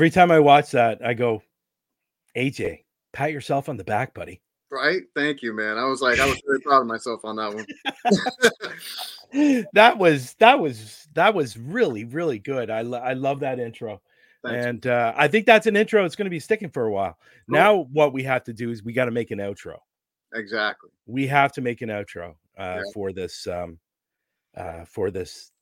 Every time I watch that, I go, AJ, pat yourself on the back, buddy. Right? Thank you, man. I was like, I was very proud of myself on that one. that was that was that was really really good. I lo- I love that intro. Thanks. and uh, I think that's an intro. It's going to be sticking for a while. Cool. Now, what we have to do is we got to make an outro. exactly. We have to make an outro uh, Yeah. for this um, uh, for this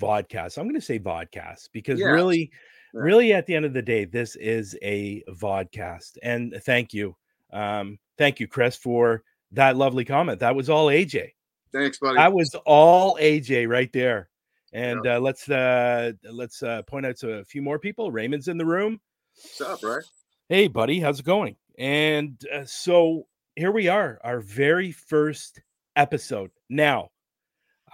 vodcast. I'm going to say vodcast because Yeah. really. Really, at the end of the day, this is a vodcast. And thank you, um, thank you, Chris, for that lovely comment. That was all AJ. Thanks, buddy. That was all AJ right there. And uh, let's uh, let's uh, point out to a few more people. Raymond's in the room. What's up, right? Hey, buddy, how's it going? And uh, so here we are, our very first episode. Now,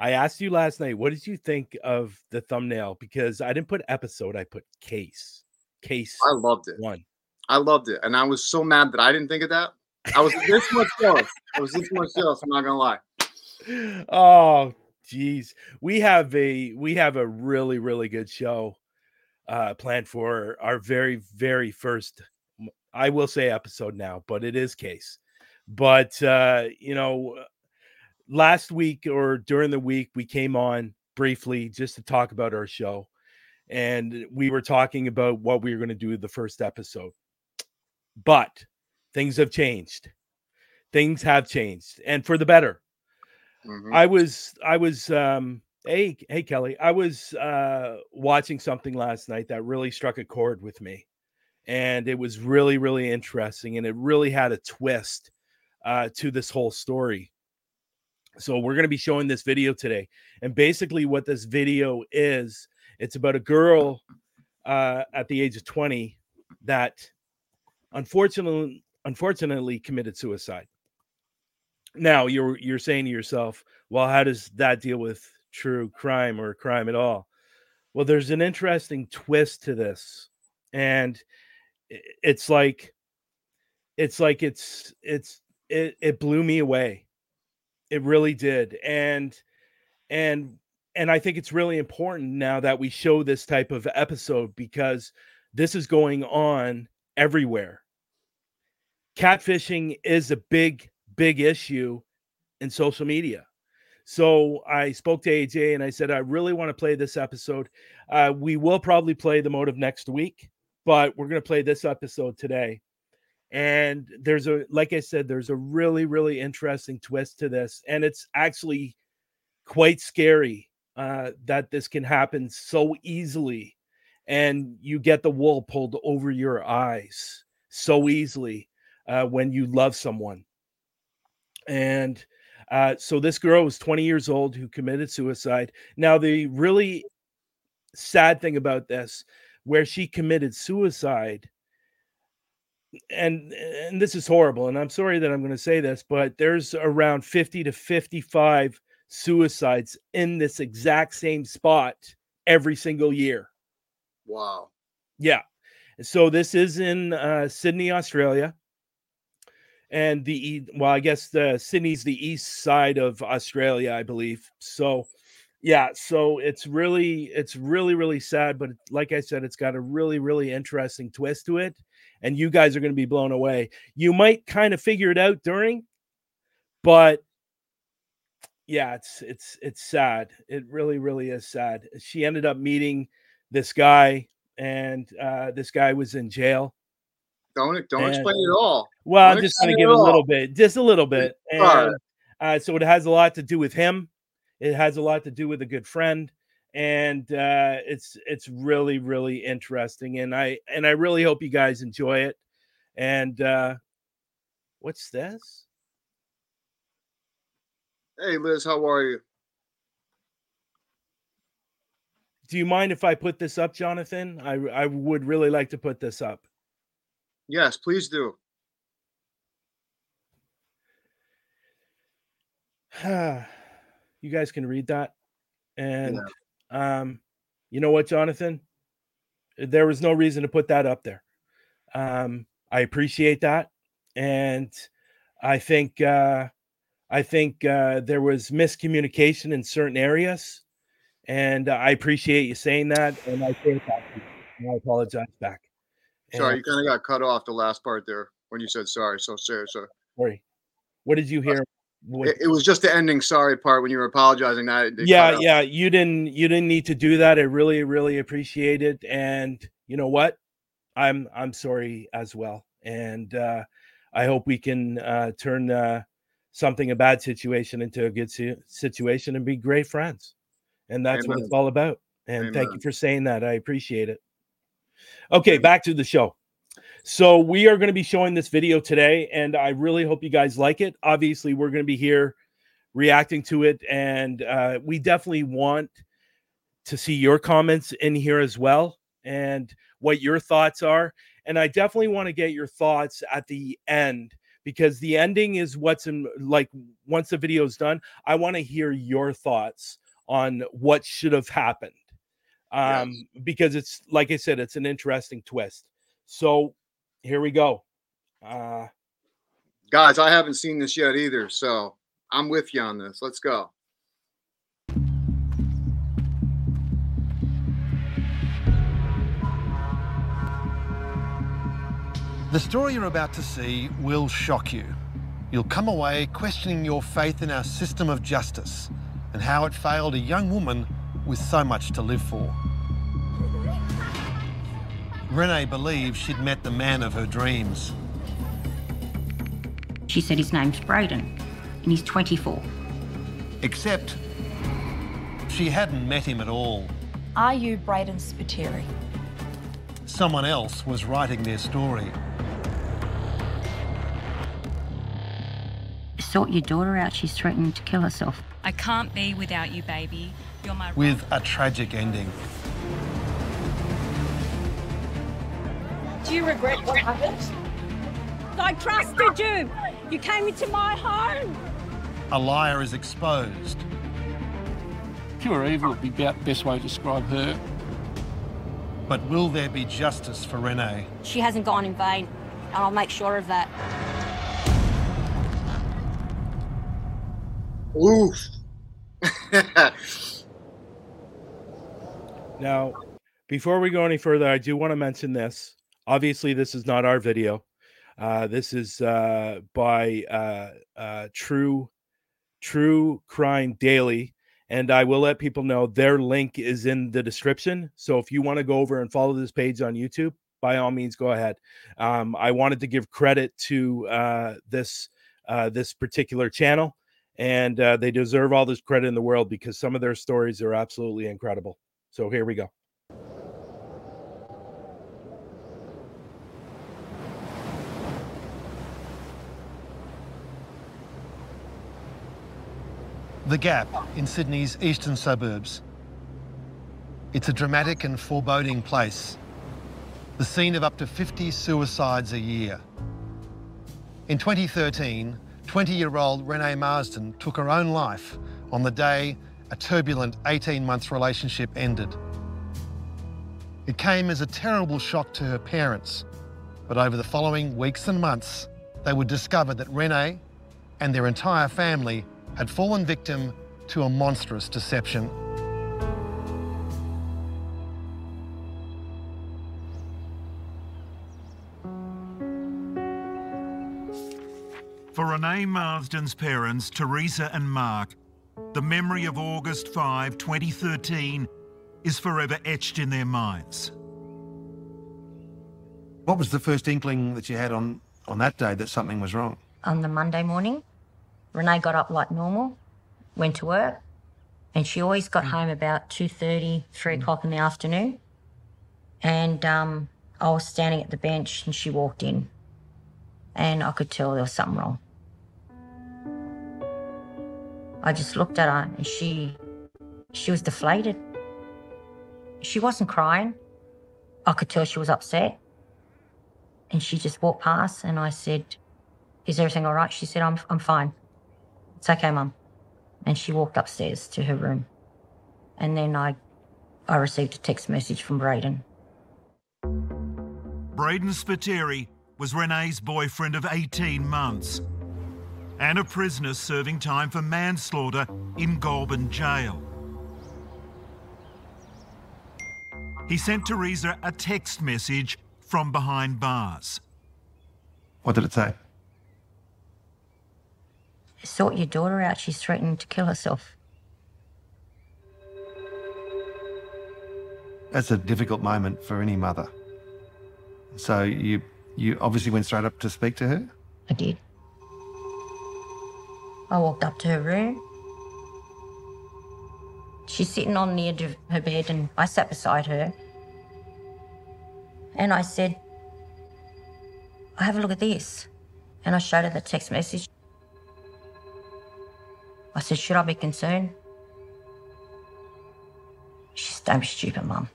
I asked you last night, what did you think of the thumbnail? Because I didn't put episode, I put case. Case I loved it. one. I loved it. And I was so mad that I didn't think of that. I was this much jealous. I was this much jealous. I'm not gonna lie. oh geez we have a we have a really really good show uh planned for our very very first I will say episode now but it is case but uh you know last week or during the week we came on briefly just to talk about our show and we were talking about what we were going to do the first episode but things have changed things have changed and for the better Mhm. I was I was um hey hey Kelly, I was uh watching something last night that really struck a chord with me. And it was really really interesting and it really had a twist uh to this whole story. So we're going to be showing this video today. And basically what this video is, it's about a girl uh at the age of 20 that unfortunately unfortunately committed suicide now you're you're saying to yourself well how does that deal with true crime or crime at all well there's an interesting twist to this and it's like it's like it's it's it, it blew me away it really did and and and i think it's really important now that we show this type of episode because this is going on everywhere catfishing is a big big issue in social media. So I spoke to AJ and I said, I really want to play this episode. Uh, we will probably play the motive next week, but we're going to play this episode today. And there's a, like I said, there's a really, really interesting twist to this. And it's actually quite scary uh, that this can happen so easily. And you get the wool pulled over your eyes so easily uh, when you love someone. And uh, so this girl was 20 years old who committed suicide. Now, the really sad thing about this, where she committed suicide, and and this is horrible, and I'm sorry that I'm going to say this, but there's around 50 to 55 suicides in this exact same spot every single year. Wow. Yeah. So this is in uh, Sydney, Australia. And the well, I guess the Sydney's the east side of Australia, I believe. So yeah, so it's really it's really really sad, but like I said, it's got a really really interesting twist to it, and you guys are going to be blown away. You might kind of figure it out during, but yeah, it's it's it's sad. It really really is sad. She ended up meeting this guy, and uh, this guy was in jail. Don't don't And- explain it all. Well, I'm just going to give a little bit, just a little bit. And uh, so it has a lot to do with him. It has a lot to do with a good friend, and uh, it's it's really really interesting. And I and I really hope you guys enjoy it. And uh, what's this? Hey Liz, how are you? do you mind if I put this up, Jonathan? I I would really like to put this up. Yes, please do. you guys can read that. And yeah. Um, you know what, Jonathan? There was no reason to put that up there. Um, I appreciate that. And I think uh I think uh there was miscommunication in certain areas. And uh, I appreciate you saying that. And I that I apologize back. Sorry, you kind of got cut off the last part there when you said sorry. So sorry, sorry. Sorry. What did you hear? It, it, was just the ending. Sorry part when you were apologizing that yeah yeah you didn't you didn't need to do that. I really really appreciate it. And you know what? I'm i'm sorry as well. And uh i hope we can uh turn uh something a bad situation into a good situation and be great friends. And that's Amen. what it's all about. And Amen. thank you for saying that. I appreciate it. Okay back to the show so we are going to be showing this video today, and I really hope you guys like it. Obviously, we're going to be here reacting to it, and uh, we definitely want to see your comments in here as well, and what your thoughts are. And I definitely want to get your thoughts at the end because the ending is what's in like once the video is done. I want to hear your thoughts on what should have happened um yes. because it's like i said it's an interesting twist so here we go. Uh, Guys, I haven't seen this yet either, so I'm with you on this. Let's go. The story you're about to see will shock you. You'll come away questioning your faith in our system of justice and how it failed a young woman with so much to live for. Renee believed she'd met the man of her dreams. She said his name's Braden and he's 24. Except she hadn't met him at all. Are you Braden Spiteri? Someone else was writing their story. Sort your daughter out. She's threatening to kill herself. I can't be without you, baby. You're my. With a tragic ending. Do you regret what happened? I trusted you. You came into my home. A liar is exposed. Pure evil would be about the best way to describe her. But will there be justice for Renee? She hasn't gone in vain, and I'll make sure of that. Oof. now, before we go any further, I do want to mention this. Obviously, this is not our video. Uh, this is uh, by uh, uh, True True Crime Daily, and I will let people know their link is in the description. So if you want to go over and follow this page on YouTube, by all means, go ahead. Um, I wanted to give credit to uh, this uh, this particular channel, and they deserve all this credit in the world because some of their stories are absolutely incredible. So here we go. The Gap in Sydney's eastern suburbs. It's a dramatic and foreboding place, the scene of up to 50 suicides a year. In 2013, 20-year-old Renee Marsden took her own life on the day a turbulent 18-month relationship ended. It came as a terrible shock to her parents, but over the following weeks and months, they would discover that Renee and their entire family had fallen victim to a monstrous deception. For Renee Marsden's parents, Teresa and Mark, the memory of August 5, 2013 is forever etched in their minds. What was the first inkling that you had on, on that day that something was wrong? On the Monday morning, Renee got up like normal, went to work, and she always got home about 2.30, 3 o'clock in the afternoon. And um, I was standing at the bench and she walked in. And I could tell there was something wrong. I just looked at her and she she was deflated. She wasn't crying. I could tell she was upset. And she just walked past and I said, Is everything all right? She said, I'm, I'm fine. It's okay, Mum. And she walked upstairs to her room. And then I, I received a text message from Braden. Braden Spiteri was Renee's boyfriend of 18 months and a prisoner serving time for manslaughter in Goulburn Jail. He sent Teresa a text message from behind bars. What did it say? Sort your daughter out. She's threatening to kill herself. That's a difficult moment for any mother. So you you obviously went straight up to speak to her? I did. I walked up to her room. She's sitting on the edge of her bed, and I sat beside her. And I said, I have a look at this. And I showed her the text message. I said, Should I be concerned? She said, Don't stupid, Mum.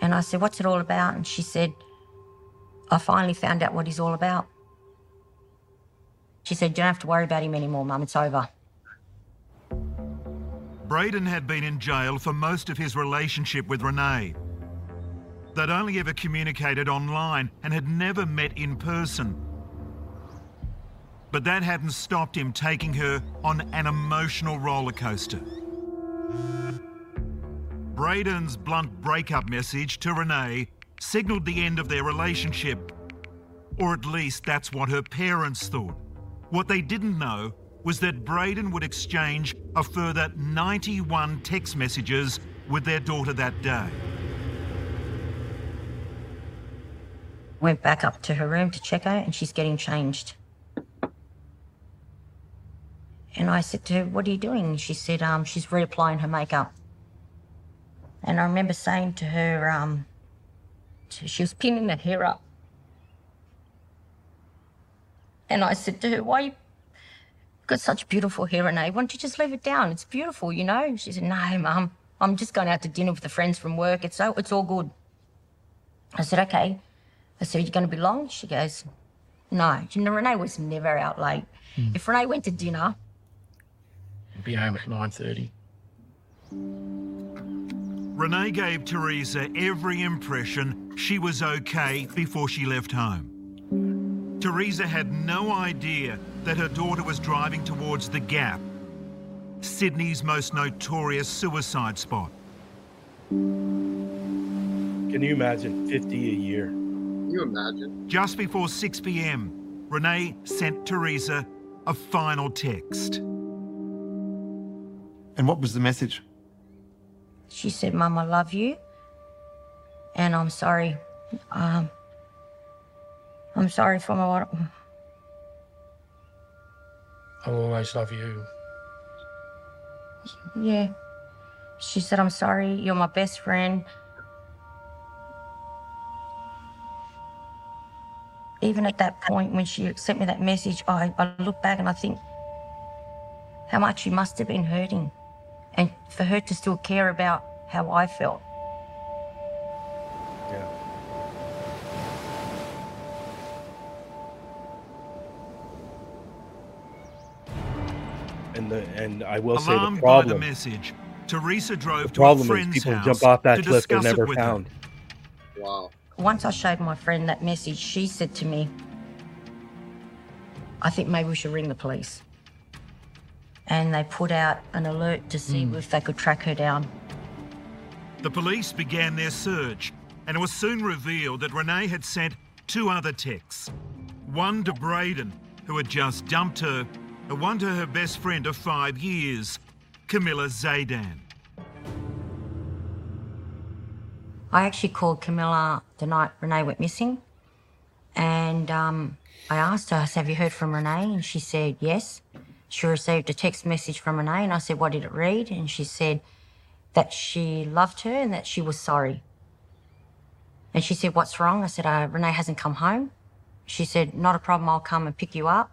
And I said, What's it all about? And she said, I finally found out what he's all about. She said, You don't have to worry about him anymore, Mum. It's over. Braden had been in jail for most of his relationship with Renee. They'd only ever communicated online and had never met in person. But that hadn't stopped him taking her on an emotional roller coaster. Braden's blunt breakup message to Renee signalled the end of their relationship. Or at least that's what her parents thought. What they didn't know was that Braden would exchange a further 91 text messages with their daughter that day. Went back up to her room to check her, and she's getting changed. And I said to her, What are you doing? She said, um, She's reapplying her makeup. And I remember saying to her, um, she was pinning her hair up. And I said to her, Why you got such beautiful hair, Renee? Why don't you just leave it down? It's beautiful, you know? She said, No, Mum, I'm just going out to dinner with the friends from work. It's all, it's all good. I said, Okay. I said, You going to be long? She goes, No. You know, Renee was never out late. Mm. If Renee went to dinner, Be home at 9.30. Renee gave Teresa every impression she was okay before she left home. Teresa had no idea that her daughter was driving towards the Gap, Sydney's most notorious suicide spot. Can you imagine 50 a year? Can you imagine? Just before 6 p.m., Renee sent Teresa a final text. And what was the message? she said, Mum, I love you. And I'm sorry. Um, I'm sorry for my. I'll always love you. Yeah. She said, I'm sorry. You're my best friend. Even at that point when she sent me that message, I, I look back and I think how much she must have been hurting. And for her to still care about how I felt. Yeah. And the and I will say the Alarmed by the message, Teresa drove The to a problem is friend's people house jump off that to cliff they're discuss never with her. found. Wow. Once I showed my friend that message, she said to me, I think maybe we should ring the police. And they put out an alert to see if they could track her down. The police began their search, and it was soon revealed that Renee had sent two other texts. One to Braden, who had just dumped her, and one to her best friend of five years, Camilla Zaydan. I actually called Camilla the night Renee went missing. And um, I asked her, I said, Have you heard from Renee? And she said, Yes. She received a text message from Renee. And I said, What did it read? And she said that she loved her and that she was sorry. And she said, What's wrong? I said, uh, Renee hasn't come home. She said, Not a problem. I'll come and pick you up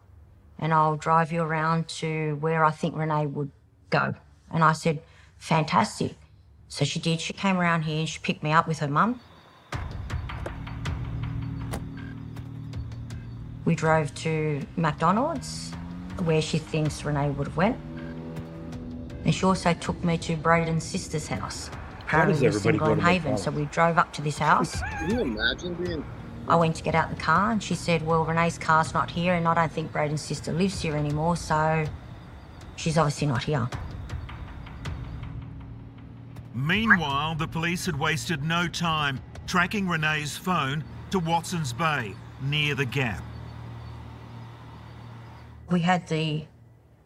and I'll drive you around to where I think Renee would go. And I said, Fantastic. So she did. She came around here and she picked me up with her mum. We drove to McDonald's, where she thinks Renee would have went. And she also took me to Braden's sister's house. Apparently we were single in to Haven, so we drove up to this house. Can you imagine being? I went to get out the car and she said, Well, Renee's car's not here and I don't think Braden's sister lives here anymore, so she's obviously not here. Meanwhile, the police had wasted no time tracking Renee's phone to Watson's Bay, near the gap. We had the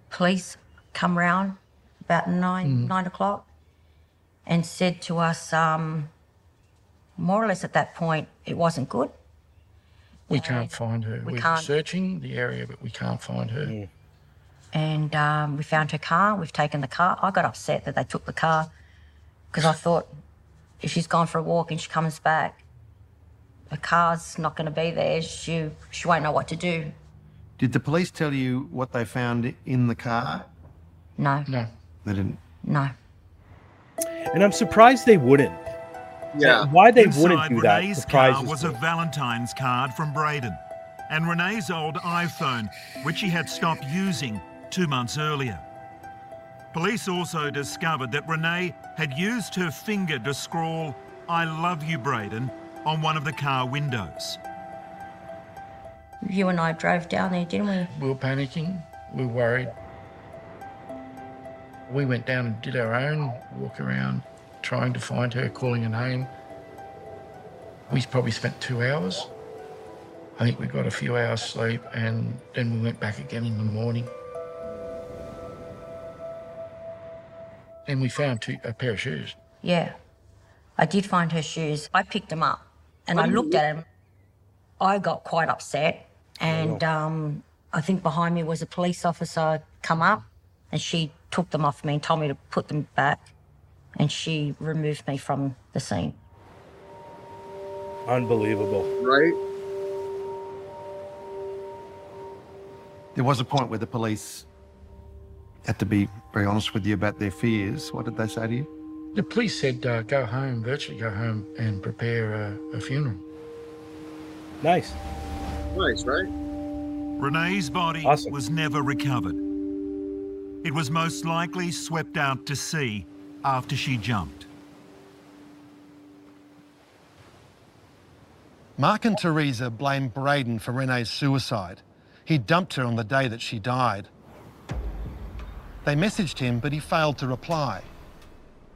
police come round about nine, nine o'clock and said to us, um, more or less at that point, it wasn't good. We can't find her. we We are can't- searching the area, but we can't find her. Mm. and um, we found her car. We've taken the car. I got upset that they took the car because I thought if she's gone for a walk and she comes back, the car's not going to be there. She she won't know what to do. Did the police tell you what they found in the car? No, No. They didn't. no. And I'm surprised they wouldn't. Yeah. And Why they Inside wouldn't do that Renee's car was me. a Valentine's card from Braden and Renee's old iPhone, which he had stopped using two months earlier. Police also discovered that Renee had used her finger to scrawl, I love you, Braden, on one of the car windows. You and I drove down there, didn't we? We were panicking. We were worried. We went down and did our own walk around, trying to find her, calling her name. We probably spent two hours. I think we got a few hours sleep and then we went back again in the morning. And we found two, a pair of shoes. Yeah. I did find her shoes. I picked them up and I looked at them. I got quite upset. And um, I think behind me was a police officer come up and she took them off me and told me to put them back. And she removed me from the scene. Unbelievable. Right? There was a point where the police had to be very honest with you about their fears. What did they say to you? The police said, uh, go home, virtually go home and prepare a, a funeral. Nice. Nice, right? Renee's body Awesome. was never recovered. It was most likely swept out to sea after she jumped. Mark and Teresa blame Braden for Renee's suicide. He dumped her on the day that she died. They messaged him, but he failed to reply.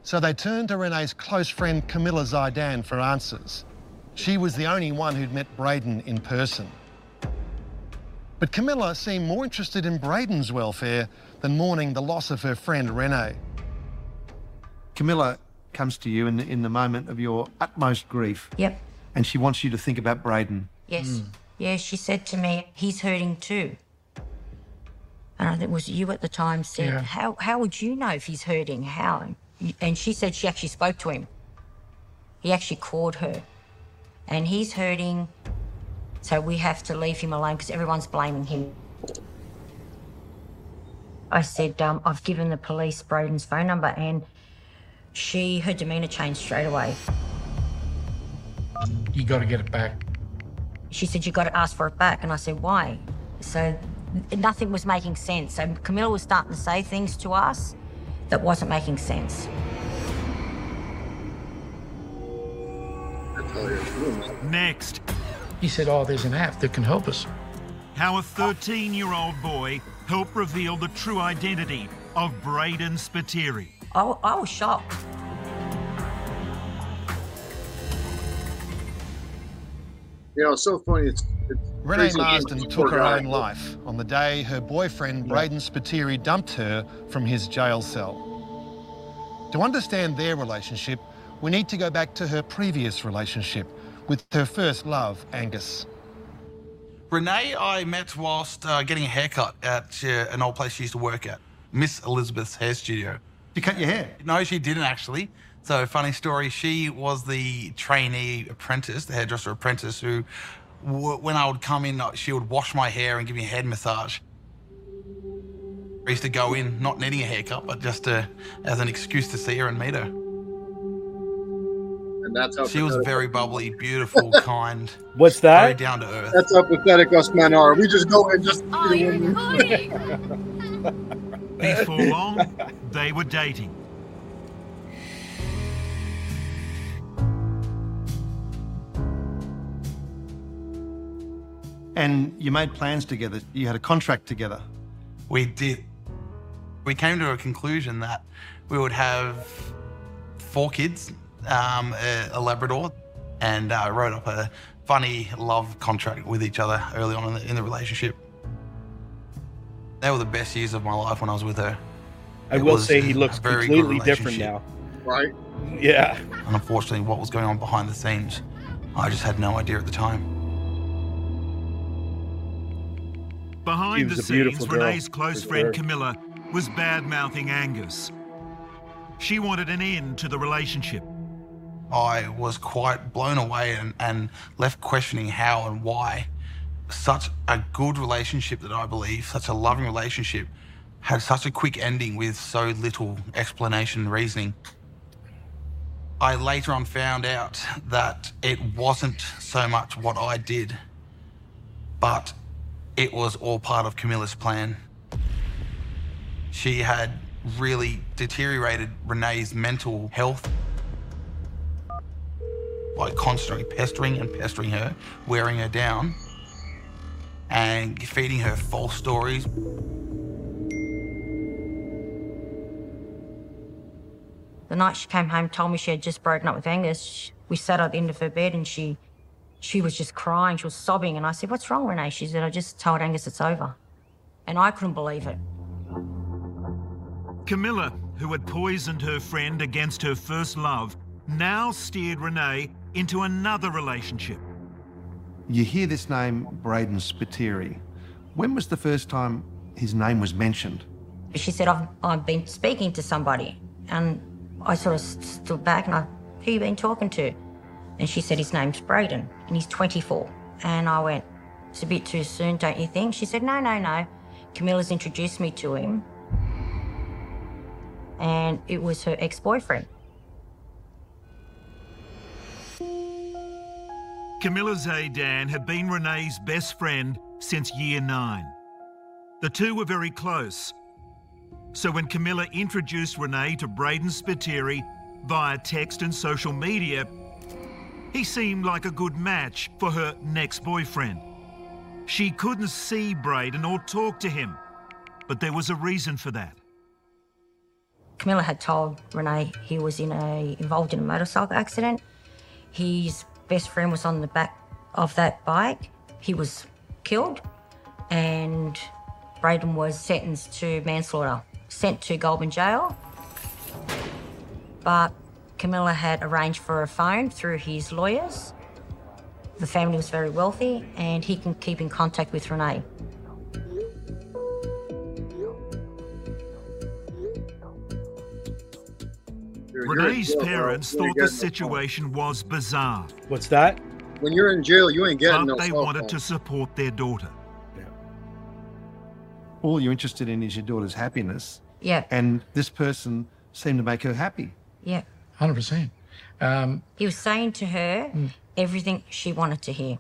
So they turned to Renee's close friend Camilla Zaidan for answers. She was the only one who'd met Braden in person. But Camilla seemed more interested in Braden's welfare than mourning the loss of her friend Renee. Camilla comes to you in the, in the moment of your utmost grief, Yep. and she wants you to think about Braden. Yes. Hmm. Yeah, she said to me, he's hurting too. And I think it was you at the time said, Yeah. how, how would you know if he's hurting? How? And she said she actually spoke to him. He actually called her. And he's hurting, so we have to leave him alone because everyone's blaming him. I said, um, I've given the police Braden's phone number, and she, her demeanour changed straight away. You got to get it back. she said, You got to ask for it back. And I said, Why? So nothing was making sense. So Camilla was starting to say things to us that wasn't making sense. I tell you. can you imagine? Next, He said, oh, there's an app that can help us. how a 13 year old boy helped reveal the true identity of Braden Spiteri. I was shocked. You know, it's so funny. It's, it's Renee crazy. Marsden Poor took her guy. own life on the day her boyfriend, Braden Spiteri, dumped her from his jail cell. To understand their relationship, we need to go back to her previous relationship with her first love, Angus. Renee, I met whilst uh, getting a haircut at uh, an old place she used to work at, Miss Elizabeth's hair studio. You cut your hair? No, she didn't actually. So, funny story, she was the trainee apprentice, the hairdresser apprentice, who, w- when I would come in, uh, she would wash my hair and give me a head massage. I used to go in, not needing a haircut, but just uh, as an excuse to see her and meet her. And that's how She was very bubbly, beautiful, kind. What's Very that? down to earth. That's how pathetic us men are. We just go and just. Oh, Before long, they were dating. And you made plans together. You had a contract together. We did. We came to a conclusion that we would have four kids, um, a, a Labrador, and uh, wrote up a funny love contract with each other early on in the, in the relationship. They were the best years of my life when I was with her. I It will say he looks very completely different now. Right? Yeah. And unfortunately, what was going on behind the scenes, I just had no idea at the time. Behind the was a beautiful scenes, girl, Renee's close friend sure. Camilla was bad mouthing Angus. She wanted an end to the relationship. I was quite blown away and, and left questioning how and why such a good relationship that I believe, such a loving relationship, had such a quick ending with so little explanation and reasoning. I later on found out that it wasn't so much what I did, but it was all part of Camilla's plan. She had really deteriorated Renee's mental health by constantly pestering and pestering her, wearing her down, and feeding her false stories. The night she came home, told me she had just broken up with Angus. We sat at the end of her bed and she, she was just crying. She was sobbing, and I said, "What's wrong, Renee?" She said, "I just told Angus it's over," and I couldn't believe it. Camilla, who had poisoned her friend against her first love, now steered Renee into another relationship. You hear this name, Braden Spiteri. When was the first time his name was mentioned? She said, I've, I've been speaking to somebody. And I sort of st- stood back and I, who you been talking to? And she said, his name's Braden and he's 24. And I went, it's a bit too soon, don't you think? She said, no, no, no. Camilla's introduced me to him. And it was her ex-boyfriend. Camilla Zaydan had been Renee's best friend since year nine. The two were very close. So when Camilla introduced Renee to Braden Spiteri via text and social media, he seemed like a good match for her next boyfriend. She couldn't see Braden or talk to him, but there was a reason for that. Camilla had told Renee he was in a involved in a motorcycle accident. His best friend was on the back of that bike. He was killed, and Braden was sentenced to manslaughter, sent to Goulburn Jail. But Camilla had arranged for a phone through his lawyers. The family was very wealthy, and he can keep in contact with Renee. Renee's jail, parents You thought the getting no phone. situation was bizarre, What's that? When you're in jail, you ain't getting but no they cell wanted phone. to support their daughter. All you're interested in is your daughter's happiness. Yeah, And this person seemed to make her happy. yeah. 100%. Um, He was saying to her everything she wanted to hear.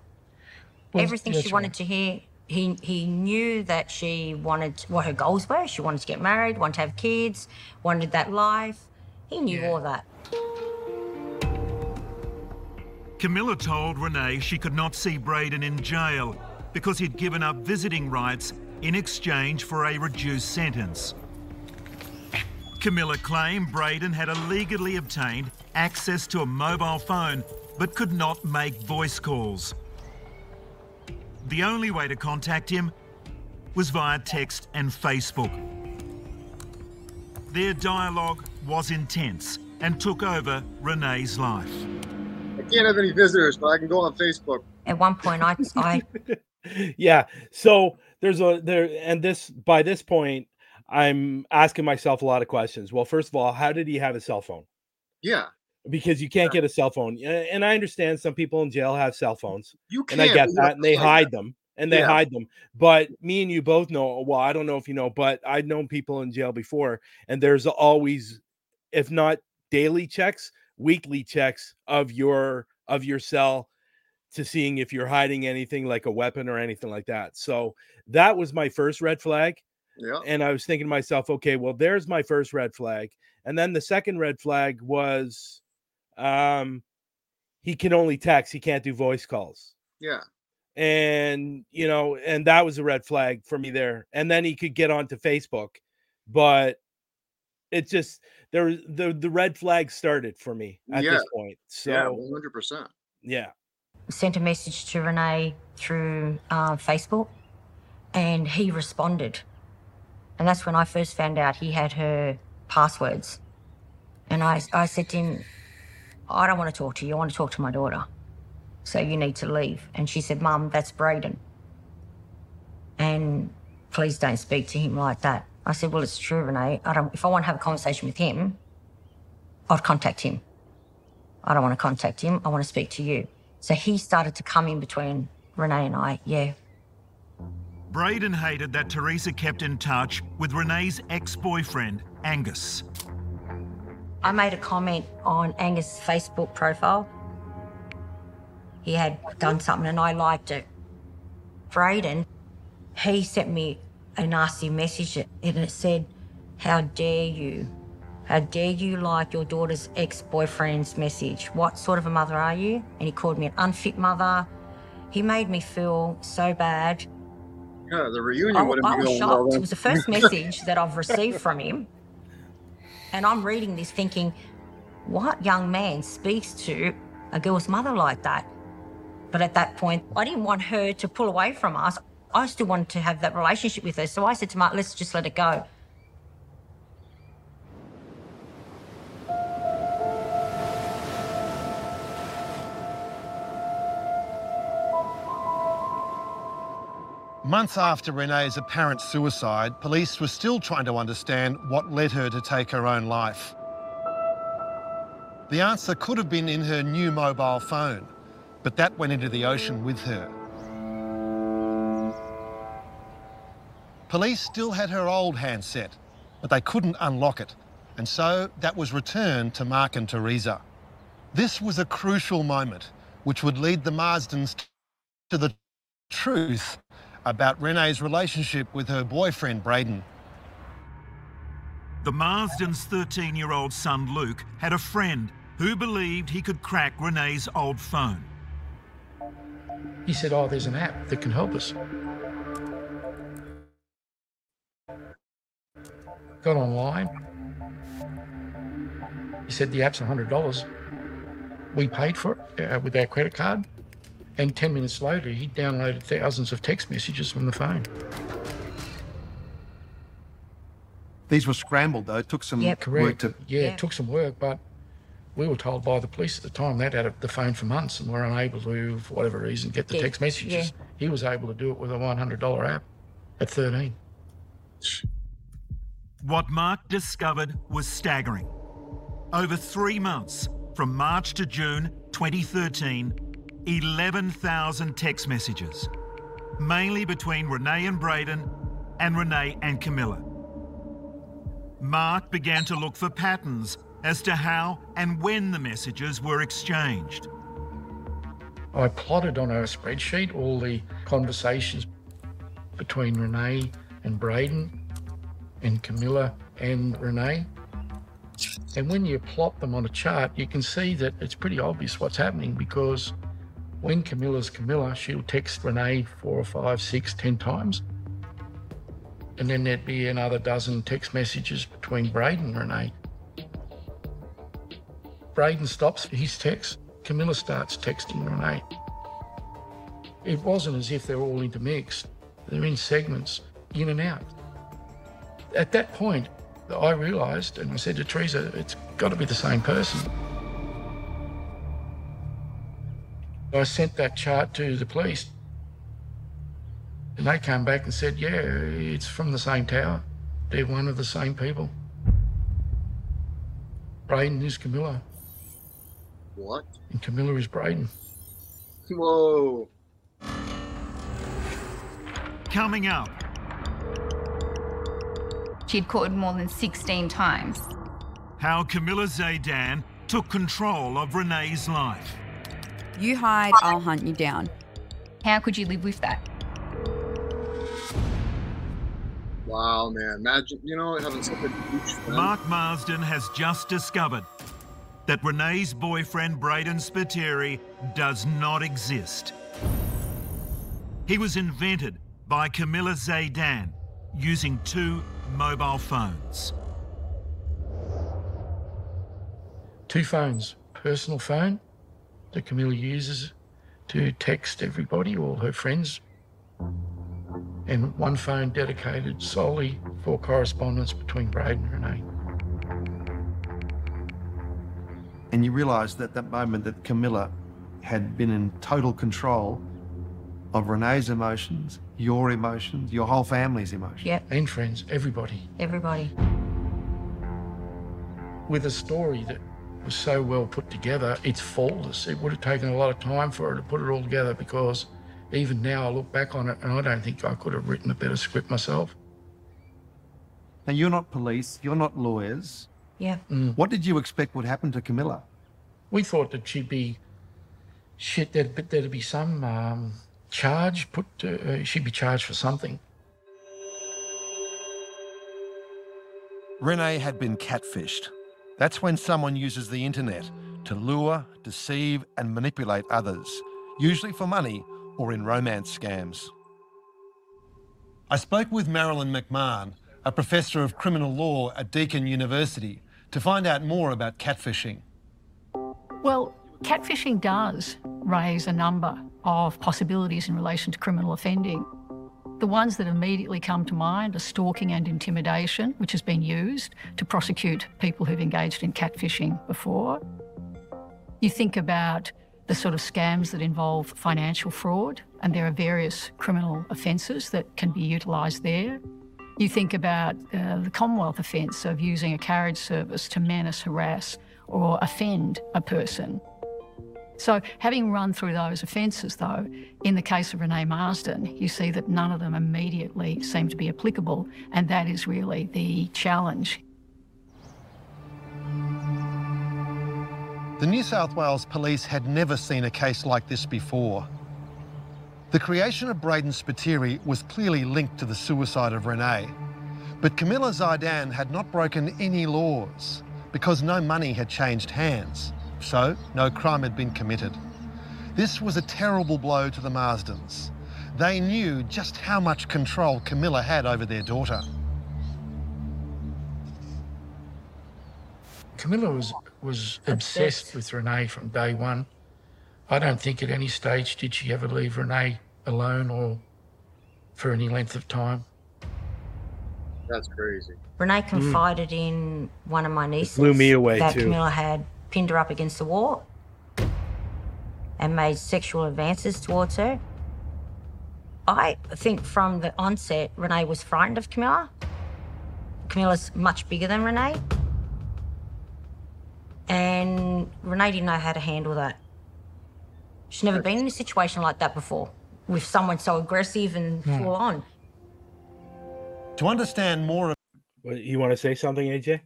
Well, everything she wanted right. to hear. He he knew that she wanted what her goals were. She wanted to get married, wanted to have kids, wanted that life. He knew all that. Camilla told Renee she could not see Braden in jail because he'd given up visiting rights in exchange for a reduced sentence. Camilla claimed Braden had illegally obtained access to a mobile phone but could not make voice calls. The only way to contact him was via text and Facebook. Their dialogue was intense and took over Renee's life. I can't have any visitors, but I can go on Facebook. At one point, I I yeah. So there's a there, and this by this point, I'm asking myself a lot of questions. Well, first of all, how did he have a cell phone? Yeah, Because you can't get a cell phone, and I understand some people in jail have cell phones, you can, and I get that, and they fight hide that. them, and they Yeah. hide them. But me and you both know. Well, I don't know if you know, but I've known people in jail before, and there's always, if not daily checks, weekly checks of your of your cell to seeing if you're hiding anything like a weapon or anything like that. So that was my first red flag. Yeah. And I was thinking to myself, okay, well, there's my first red flag. And then the second red flag was um he can only text, he can't do voice calls. Yeah. And you know, and that was a red flag for me there. And then he could get onto Facebook, but it just there the the red flag started for me at Yeah. this point. yeah. One hundred percent. yeah. Sent a message to Renee through uh, Facebook and he responded. And that's when I first found out he had her passwords. And I, I said to him, I don't want to talk to you. I want to talk to my daughter. So you need to leave. And she said, Mum, that's Braden. And please don't speak to him like that. I said, Well, it's true, Renee. I don't, if I want to have a conversation with him, I'd contact him. I don't want to contact him. I want to speak to you. So he started to come in between Renee and I. Yeah. Braden hated that Teresa kept in touch with Renee's ex boyfriend, Angus. I made a comment on Angus' Facebook profile. He had done something and I liked it. Braden, he sent me a nasty message and it said, How dare you? How dare you like your daughter's ex boyfriend's message? What sort of a mother are you? And he called me an unfit mother. He made me feel so bad. Yeah, the reunion I, would have I been was well shocked. then. It was the first message that I've received from him. And I'm reading this thinking, what young man speaks to a girl's mother like that? But at that point, I didn't want her to pull away from us. I still wanted to have that relationship with her. So I said to Mark, let's just let it go. Months after Renee's apparent suicide, police were still trying to understand what led her to take her own life. The answer could have been in her new mobile phone, but that went into the ocean with her. Police still had her old handset, but they couldn't unlock it, and so that was returned to Mark and Teresa. This was a crucial moment, which would lead the Marsdens to the truth about Renee's relationship with her boyfriend, Braden. The Marsden's 13 year old son Luke had a friend who believed he could crack Renee's old phone. He said, Oh, there's an app that can help us. Got online. He said, The app's $100. We paid for it uh, with our credit card. And 10 minutes later, he downloaded thousands of text messages from the phone. These were scrambled though. It took some Yep. work to. yeah, yeah, it took some work, but we were told by the police at the time they'd had the phone for months and were unable to, for whatever reason, get the Yeah, text messages. He was able to do it with a $100 app at 13. What Mark discovered was staggering. Over three months, from March to June 2013, 11,000 text messages, mainly between Renee and Braden and Renee and Camilla. Mark began to look for patterns as to how and when the messages were exchanged. I plotted on a spreadsheet all the conversations between Renee and Braden and Camilla and Renee. And when you plot them on a chart, you can see that it's pretty obvious what's happening because when Camilla's Camilla, she'll text Renee four or five, six, ten times. And then there'd be another dozen text messages between Braden and Renee. Braden stops his text. Camilla starts texting Renee. It wasn't as if they're all intermixed. They're in segments, in and out. At that point, I realised, and I said to Teresa, it's got to be the same person. I sent that chart to the police, and they came back and said, yeah, it's from the same tower. They're one of the same people. Braden is Camilla, What? and Camilla is Braden. Whoa. Coming up, She'd called more than 16 times. how Camilla Zaydan took control of Renee's life. You hide, I'll hunt you down. How could you live with that? Wow, man. Imagine, you know, having such a huge friend. Mark Marsden has just discovered that Renee's boyfriend, Braden Spiteri, does not exist. He was invented by Camilla Zaydan using two mobile phones. Two phones. Personal phone that Camilla uses to text everybody, all her friends, and one phone dedicated solely for correspondence between Braden and Renee. And you realise at that moment that Camilla had been in total control of Renee's emotions, your emotions, your whole family's emotions. Yep, And friends, everybody. everybody. With a story that was so well put together, it's faultless. It would have taken a lot of time for her to put it all together because even now I look back on it and I don't think I could have written a better script myself. Now, you're not police, you're not lawyers. Yeah. What did you expect would happen to Camilla? We thought that she'd be shit. There'd, there'd be some um, charge put. To, uh, she'd be charged for something. Renee had been catfished. That's when someone uses the internet to lure, deceive, and manipulate others, usually for money or in romance scams. I spoke with Marilyn McMahon, a professor of criminal law at Deakin University, to find out more about catfishing. Well, catfishing does raise a number of possibilities in relation to criminal offending. The ones that immediately come to mind are stalking and intimidation, which has been used to prosecute people who've engaged in catfishing before. You think about the sort of scams that involve financial fraud, and there are various criminal offences that can be utilised there. You think about uh, the Commonwealth offence of using a carriage service to menace, harass, or offend a person. So, having run through those offences, though, in the case of Renee Marsden, you see that none of them immediately seem to be applicable, and that is really the challenge. The New South Wales Police had never seen a case like this before. The creation of Braden Spiteri was clearly linked to the suicide of Renee. But Camilla Zaidan had not broken any laws because no money had changed hands, so no crime had been committed. This was a terrible blow to the Marsdens. They knew just how much control Camilla had over their daughter. Camilla was was obsessed with Renee from day one. I don't think at any stage did she ever leave Renee alone or for any length of time. That's crazy. Renee confided in one of my nieces blew me away, that too. Camilla had pinned her up against the wall and made sexual advances towards her. I think from the onset, Renee was frightened of Camilla. Camilla's much bigger than Renee. And Renee didn't know how to handle that. She's never been in a situation like that before with someone so aggressive and Hmm. full on. To understand more of you want to say something, AJ?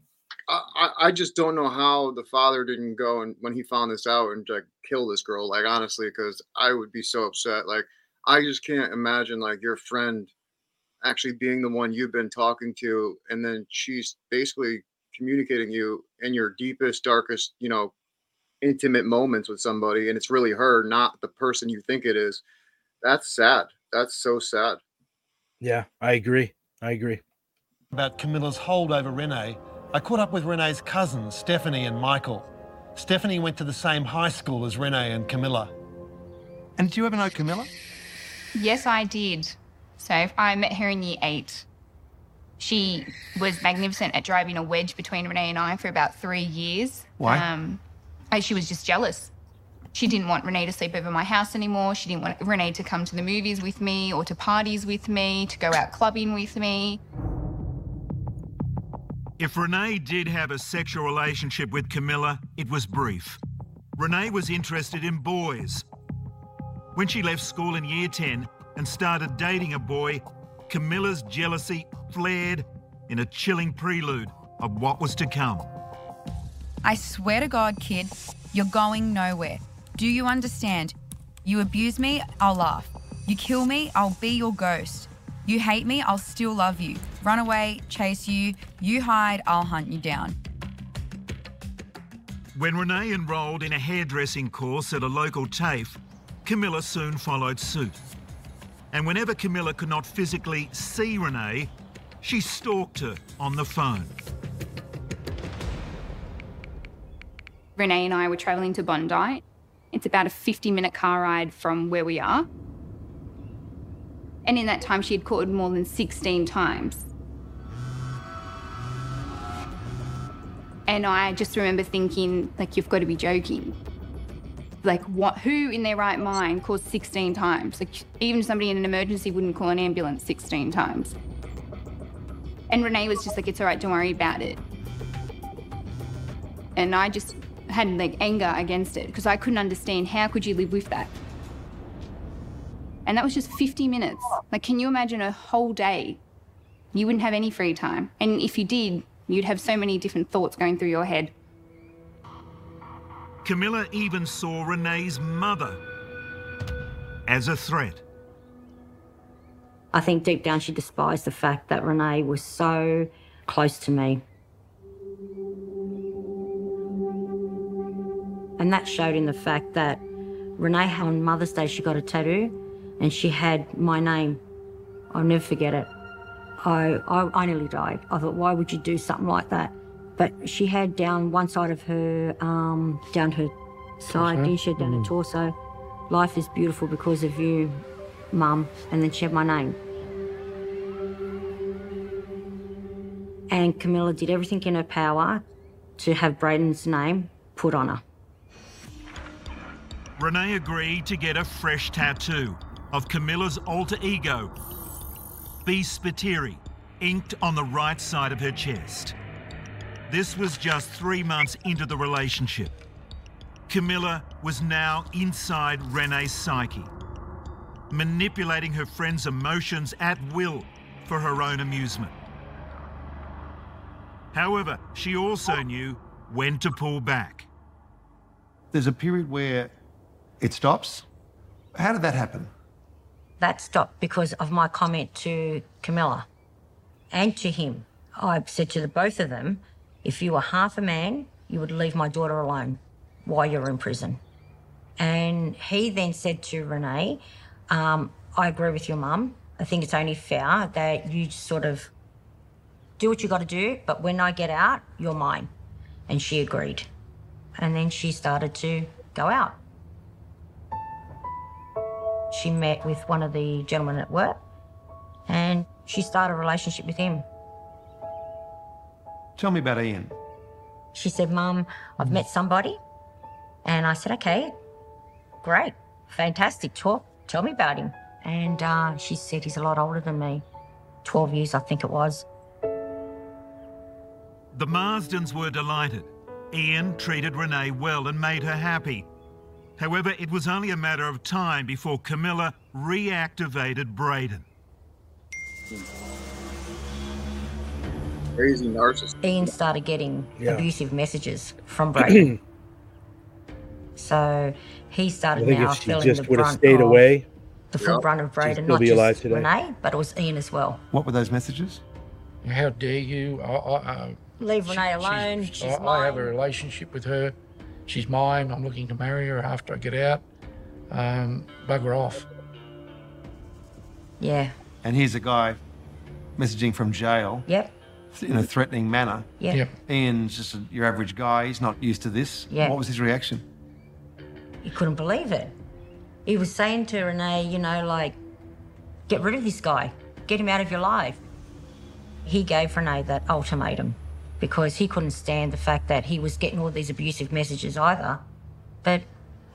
I, I I just don't know how the father didn't go and when he found this out and like kill this girl. Like honestly, because I would be so upset. Like I just can't imagine like your friend actually being the one you've been talking to, and then she's basically communicating you in your deepest, darkest, you know, intimate moments with somebody, and it's really her, not the person you think it is. That's sad. That's so sad. Yeah, I agree. I agree. about Camilla's hold over Renee, I caught up with Renee's cousins, Stephanie and Michael. Stephanie went to the same high school as Renee and Camilla. And did you ever know Camilla? Yes, I did. So I met her in year eight. She was magnificent at driving a wedge between Renee and I for about three years. Why? Um, she was just jealous. She didn't want Renee to sleep over my house anymore. She didn't want Renee to come to the movies with me or to parties with me, to go out clubbing with me. If Renee did have a sexual relationship with Camilla, it was brief. Renee was interested in boys. When she left school in year 10 and started dating a boy, Camilla's jealousy flared in a chilling prelude of what was to come. I swear to God, kid, you're going nowhere. Do you understand? You abuse me, I'll laugh. You kill me, I'll be your ghost. You hate me, I'll still love you. Run away, chase you. You hide, I'll hunt you down. When Renee enrolled in a hairdressing course at a local TAFE, Camilla soon followed suit. And whenever Camilla could not physically see Renee, she stalked her on the phone. Renee and I were travelling to Bondi. It's about a 50 minute car ride from where we are. And in that time, she had called more than 16 times. And I just remember thinking, like, you've got to be joking. Like, what? Who in their right mind calls 16 times? Like, even somebody in an emergency wouldn't call an ambulance 16 times. And Renee was just like, it's all right, don't worry about it. And I just had like anger against it because I couldn't understand how could you live with that. And that was just 50 minutes. Like, can you imagine a whole day? You wouldn't have any free time. And if you did, you'd have so many different thoughts going through your head. Camilla even saw Renee's mother as a threat. I think deep down she despised the fact that Renee was so close to me. And that showed in the fact that Renee, on Mother's Day, she got a tattoo and she had my name. I'll never forget it. I, I, I nearly died. I thought, why would you do something like that? But she had down one side of her, um, down her side, didn't she? Down her torso. Life is beautiful because of you, Mum. And then she had my name. And Camilla did everything in her power to have Braden's name put on her. Renee agreed to get a fresh tattoo of Camilla's alter ego, B. Spiteri, inked on the right side of her chest. This was just three months into the relationship. Camilla was now inside Renee's psyche, manipulating her friend's emotions at will for her own amusement. However, she also knew when to pull back. There's a period where it stops. How did that happen? That stopped because of my comment to Camilla and to him. I said to the both of them, if you were half a man, you would leave my daughter alone while you're in prison. And he then said to Renee, um, I agree with your mum. I think it's only fair that you sort of do what you got to do, but when I get out, you're mine. And she agreed. And then she started to go out. She met with one of the gentlemen at work and she started a relationship with him. Tell me about Ian. She said, Mum, I've met somebody. And I said, okay, great, fantastic, talk, tell me about him. And uh, she said, he's a lot older than me, 12 years, I think it was. The Marsdens were delighted. Ian treated Renee well and made her happy. However, it was only a matter of time before Camilla reactivated Braden. Crazy narcissist. Ian started getting Yeah. abusive messages from Braden. so he I started think now if she feeling just the would have brunt stayed away, the full Yeah. brunt of Braden, not be just today. Renee, but it was Ian as well. What were those messages? How dare you? I, I, uh, Leave Renee alone. she's- She's, I, I have a relationship with her. She's mine. I'm looking to marry her after I get out. Um, bugger off. Yeah. And here's a guy messaging from jail Yep. in a threatening manner. Yep. Yep. Ian's just a, your average guy. He's not used to this. Yeah. What was his reaction? He couldn't believe it. He was saying to Renee, you know, like, get rid of this guy, get him out of your life. He gave Renee that ultimatum because he couldn't stand the fact that he was getting all these abusive messages either. But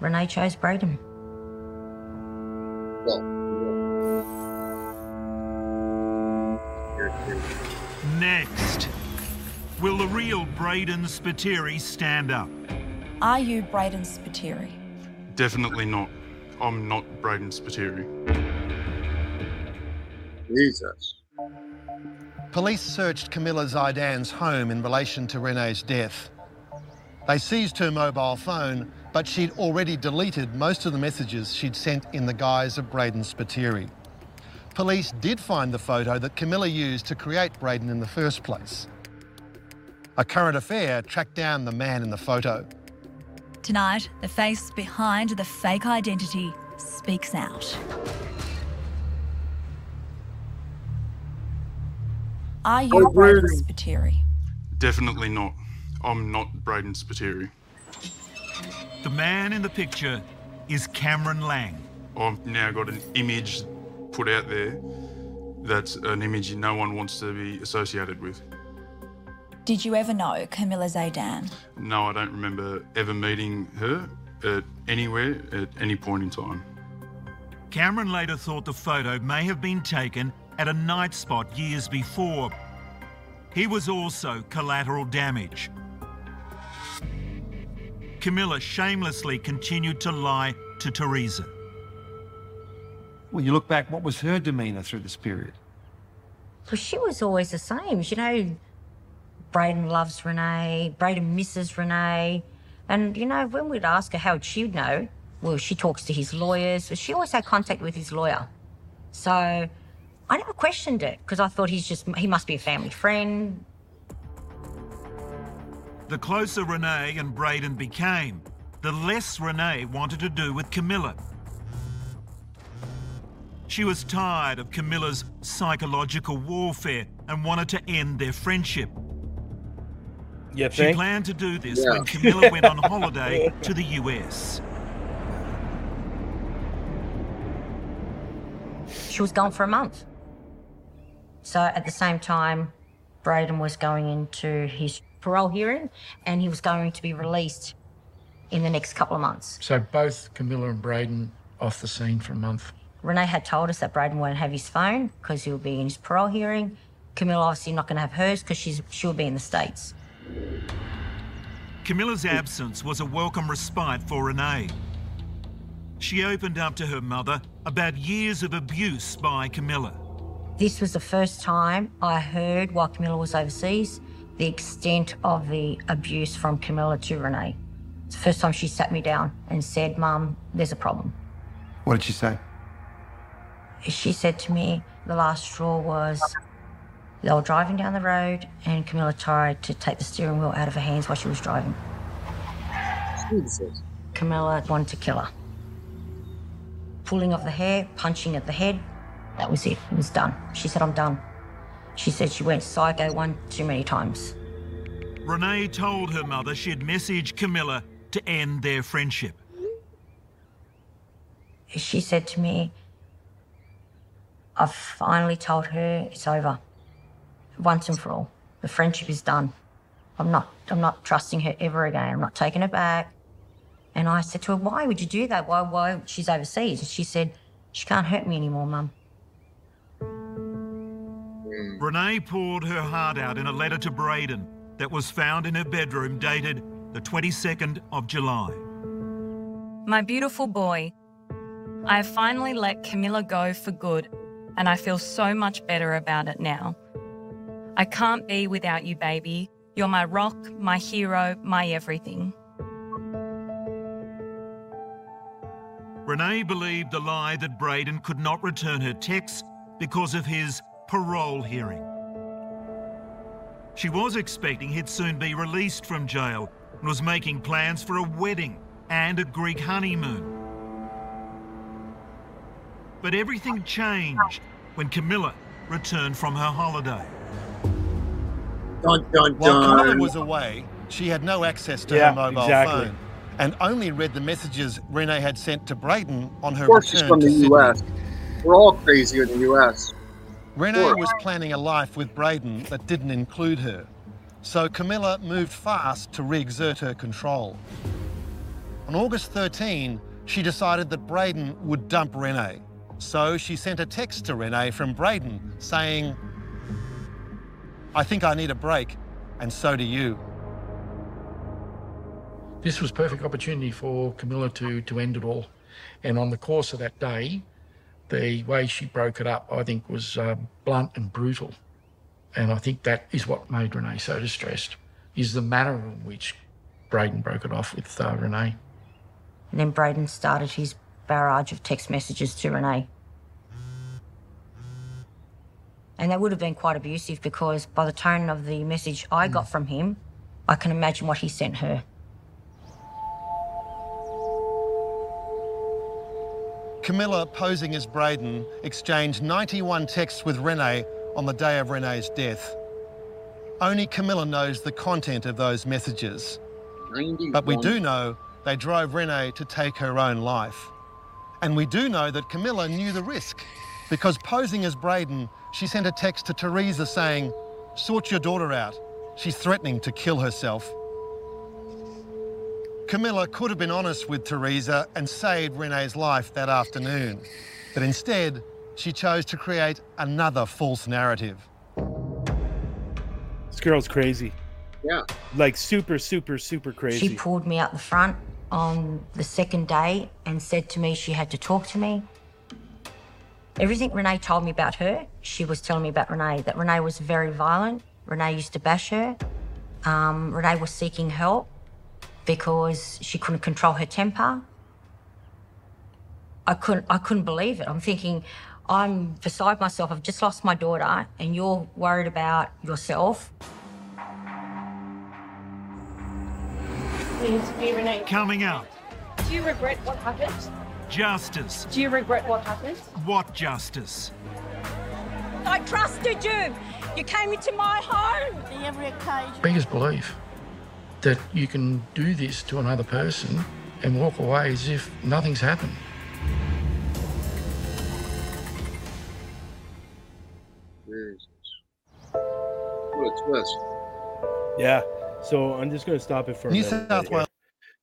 Renee chose Braden. Next, will the real Braden Spiteri stand up? Are you Braden Spiteri? Definitely not. I'm not Braden Spiteri. Jesus. Police searched Camilla Zaidan's home in relation to Renee's death. They seized her mobile phone, but she'd already deleted most of the messages she'd sent in the guise of Braden Spiteri. Police did find the photo that Camilla used to create Braden in the first place. A current affair tracked down the man in the photo. Tonight, the face behind the fake identity speaks out. Are you Oh, Braden Braden. Spiteri? Definitely not. I'm not Braden Spiteri. The man in the picture is Cameron Lang. I've now got an image put out there that's an image no one wants to be associated with. Did you ever know Camilla Zaydan? No, I don't remember ever meeting her at anywhere at any point in time. Cameron later thought the photo may have been taken at a night spot years before. He was also collateral damage. Camilla shamelessly continued to lie to Teresa. Well, you look back, what was her demeanour through this period? Well, she was always the same. You know, Braden loves Renee, Braden misses Renee. And, you know, when we'd ask her how she'd she know, well, she talks to his lawyers. She always had contact with his lawyer. So I never questioned it because I thought he's just, he must be a family friend. The closer Renee and Braden became, the less Renee wanted to do with Camilla. She was tired of Camilla's psychological warfare and wanted to end their friendship. You She think? planned to do this Yeah. when Camilla went on holiday to the US. She was gone for a month. So at the same time, Braden was going into his parole hearing and he was going to be released in the next couple of months. So both Camilla and Braden off the scene for a month. Renee had told us that Braden won't have his phone because he'll be in his parole hearing. Camilla obviously not going to have hers because she's she'll be in the states. Camilla's absence was a welcome respite for Renee. She opened up to her mother about years of abuse by Camilla. This was the first time I heard while Camilla was overseas the extent of the abuse from Camilla to Renee. It's the first time she sat me down and said, "Mum, there's a problem." What did she say? She said to me, the last straw was they were driving down the road and Camilla tried to take the steering wheel out of her hands while she was driving. Jesus. Camilla wanted to kill her. Pulling of the hair, punching at the head, that was it. It was done. She said, I'm done. She said she went psycho one too many times. Renee told her mother she'd messaged Camilla to end their friendship. She said to me, I've finally told her it's over. Once and for all. The friendship is done. I'm not I'm not trusting her ever again. I'm not taking her back. And I said to her, Why would you do that? Why why she's overseas? And she said, She can't hurt me anymore, Mum. Mm. Renee poured her heart out in a letter to Braden that was found in her bedroom dated the 22nd of July. My beautiful boy, I have finally let Camilla go for good, and I feel so much better about it now. I can't be without you, baby. You're my rock, my hero, my everything. Renee believed the lie that Braden could not return her texts because of his parole hearing. She was expecting he'd soon be released from jail and was making plans for a wedding and a Greek honeymoon. But everything changed when Camilla returned from her holiday. Dun, dun, While Camilla was away, she had no access to Yeah, her mobile exactly. phone and only read the messages Renee had sent to Braden on her Of course, she's return from to the Sydney. U.S. We're all crazy in the U.S. Renee Sure. was planning a life with Braden that didn't include her. So Camilla moved fast to re exert her control. On August 13, she decided that Braden would dump Renee. So she sent a text to Renee from Braden saying, I think I need a break, and so do you. This was perfect opportunity for Camilla to to end it all. And on the course of that day, the way she broke it up, I think, was um, blunt and brutal. And I think that is what made Renee so distressed, is the manner in which Braden broke it off with uh, Renee. And then Braden started his barrage of text messages to Renee. And they would have been quite abusive because by the tone of the message I got from him, I can imagine what he sent her. Camilla, posing as Braden, exchanged 91 texts with Renee on the day of Renee's death. Only Camilla knows the content of those messages. But we do know they drove Renee to take her own life. And we do know that Camilla knew the risk because posing as Braden, she sent a text to Teresa saying, Sort your daughter out. She's threatening to kill herself. Camilla could have been honest with Teresa and saved Renee's life that afternoon. But instead, she chose to create another false narrative. This girl's crazy. Yeah. Like super, super, super crazy. She pulled me out the front on the second day and said to me she had to talk to me. Everything Renee told me about her, she was telling me about Renee, that Renee was very violent. Renee used to bash her. Um, Renee was seeking help because she couldn't control her temper. I couldn't, I couldn't believe it. I'm thinking, I'm beside myself. I've just lost my daughter, and you're worried about yourself. Needs to be Renee. Coming up, Do you regret what happened? justice. Do you regret what happened? What justice? I trusted you. You came into my home. Every occasion. Biggest belief that you can do this to another person and walk away as if nothing's happened. Jesus. What a twist. Yeah. So I'm just going to stop it for a New minute. South. Wales-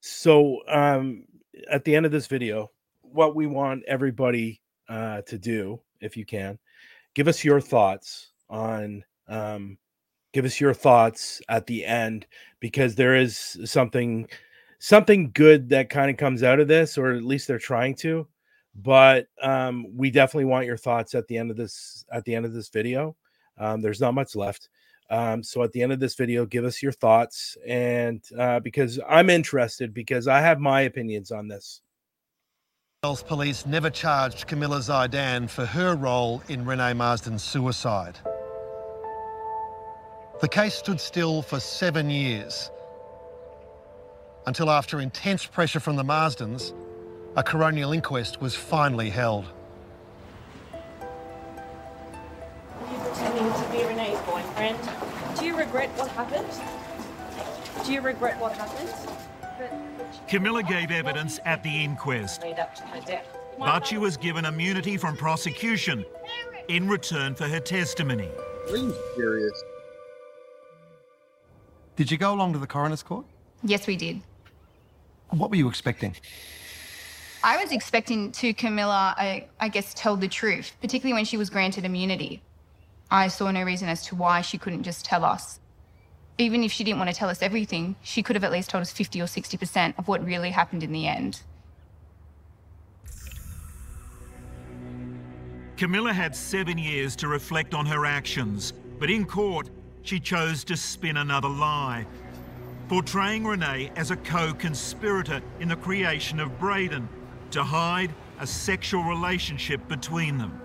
So um, at the end of this video, what we want everybody uh, to do, if you can, give us your thoughts on. Um, give us your thoughts at the end because there is something something good that kind of comes out of this or at least they're trying to but um, we definitely want your thoughts at the end of this at the end of this video. Um, there's not much left. Um, so at the end of this video give us your thoughts and uh, because i'm interested because i have my opinions on this. Police never charged Camilla Zaidan for her role in Renee Marsden's suicide. The case stood still for seven years until, after intense pressure from the Marsdens, a coronial inquest was finally held. Are you pretending to be Renee's boyfriend? Do you regret what happened? Do you regret what happened? Camilla gave evidence at the inquest, Lead up to her death. but she was given immunity from prosecution in return for her testimony. I'm curious. Did you go along to the coroner's court? Yes, we did. What were you expecting? I was expecting to Camilla, I, I guess, tell the truth, particularly when she was granted immunity. I saw no reason as to why she couldn't just tell us. Even if she didn't want to tell us everything, she could have at least told us 50 or 60% of what really happened in the end. Camilla had seven years to reflect on her actions, but in court, she chose to spin another lie, portraying Renee as a co conspirator in the creation of Braden to hide a sexual relationship between them.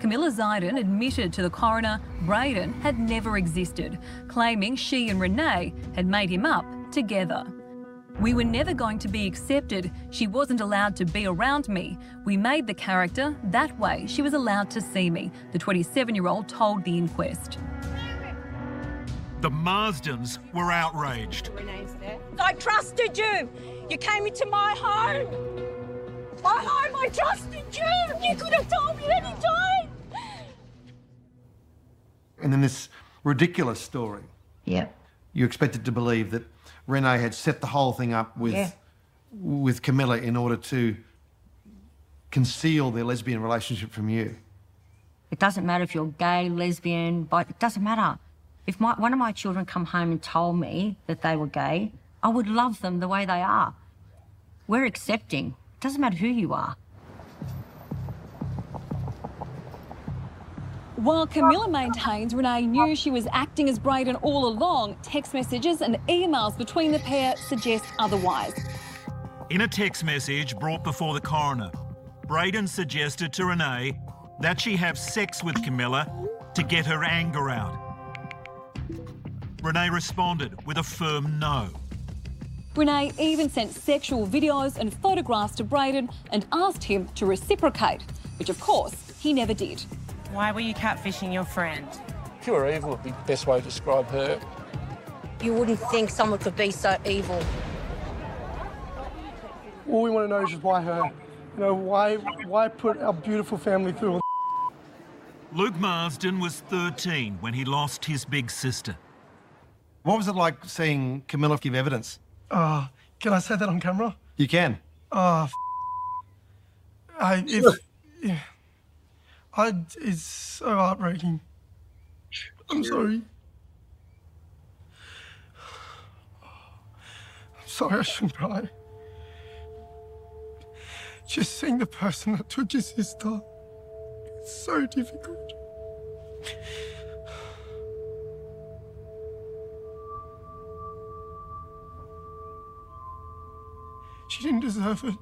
Camilla Zaidan admitted to the coroner Braden had never existed, claiming she and Renee had made him up together. We were never going to be accepted. She wasn't allowed to be around me. We made the character that way she was allowed to see me, the 27 year old told the inquest. The Marsdens were outraged. Renee's death. I trusted you. You came into my home. My home, I trusted you. You could have told me any time. And then this ridiculous story, Yep. you expected to believe that Renee had set the whole thing up with Yeah. with Camilla in order to conceal their lesbian relationship from you. It doesn't matter if you're gay, lesbian, but it doesn't matter. If my, one of my children come home and told me that they were gay, I would love them the way they are. We're accepting. It doesn't matter who you are. While Camilla maintains Renee knew she was acting as Braden all along, text messages and emails between the pair suggest otherwise. In a text message brought before the coroner, Braden suggested to Renee that she have sex with Camilla to get her anger out. Renee responded with a firm no. Renee even sent sexual videos and photographs to Braden and asked him to reciprocate, which of course he never did. Why were you catfishing your friend? Pure evil would be the best way to describe her. You wouldn't think someone could be so evil. All we want to know is just why her. You know, why why put our beautiful family through all Luke Marsden was 13 when he lost his big sister. What was it like seeing Camilla give evidence? Uh, can I say that on camera? You can. F- I, if, yeah. I, it's so heartbreaking. I'm sorry. I'm sorry, I shouldn't cry. Just seeing the person that took your sister, it's so difficult. She didn't deserve it.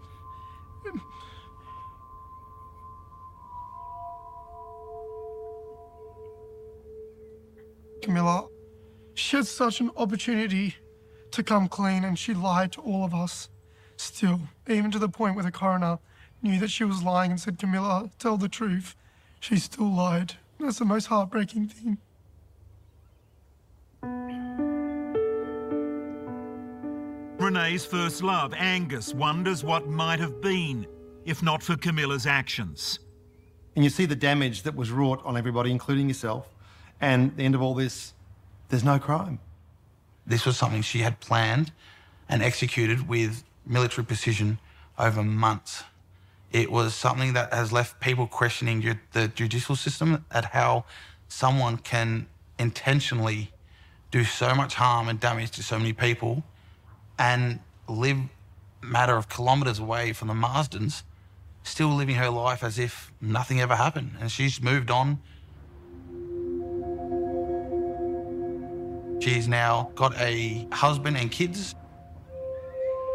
Camilla, she had such an opportunity to come clean and she lied to all of us. Still, even to the point where the coroner knew that she was lying and said, Camilla, tell the truth, she still lied. That's the most heartbreaking thing. Renee's first love, Angus, wonders what might have been if not for Camilla's actions. And you see the damage that was wrought on everybody, including yourself. And at the end of all this, there's no crime. This was something she had planned and executed with military precision over months. It was something that has left people questioning ju- the judicial system at how someone can intentionally do so much harm and damage to so many people and live a matter of kilometres away from the Marsdens, still living her life as if nothing ever happened. And she's moved on. She's now got a husband and kids.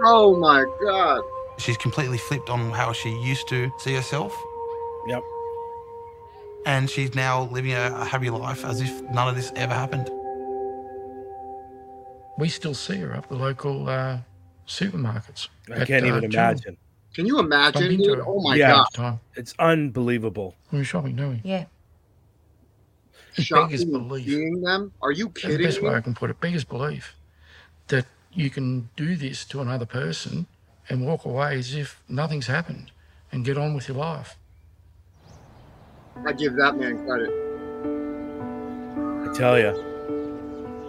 Oh my God. She's completely flipped on how she used to see herself. Yep. And she's now living a, a happy life as if none of this ever happened. We still see her up the local uh, supermarkets. I at, can't uh, even Jewel. imagine. Can you imagine? Dude? Oh my yeah, God. it's unbelievable. We were shopping, didn't we? Yeah. It's Shocking biggest belief. seeing them? Are you That's the kidding best way? I can put it. Biggest belief that you can do this to another person and walk away as if nothing's happened and get on with your life. I give that man credit. I tell you,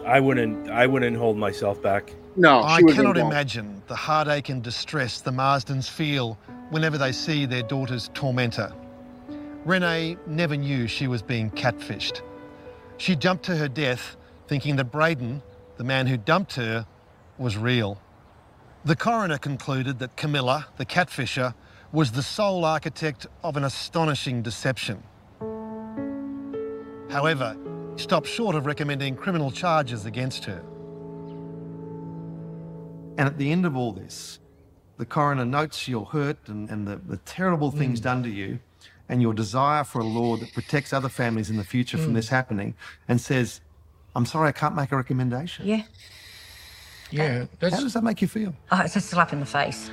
I wouldn't. I wouldn't hold myself back. No, I cannot imagine the heartache and distress the Marsdens feel whenever they see their daughter's tormentor. Renee never knew she was being catfished. She jumped to her death thinking that Braden, the man who dumped her, was real. The coroner concluded that Camilla, the catfisher, was the sole architect of an astonishing deception. However, he stopped short of recommending criminal charges against her. And at the end of all this, the coroner notes your hurt and, and the, the terrible things done to you and your desire for a law that protects other families in the future from Mm. this happening and says, I'm sorry, I can't make a recommendation. Yeah. Yeah, How does that make you feel? Oh, it's a slap in the face.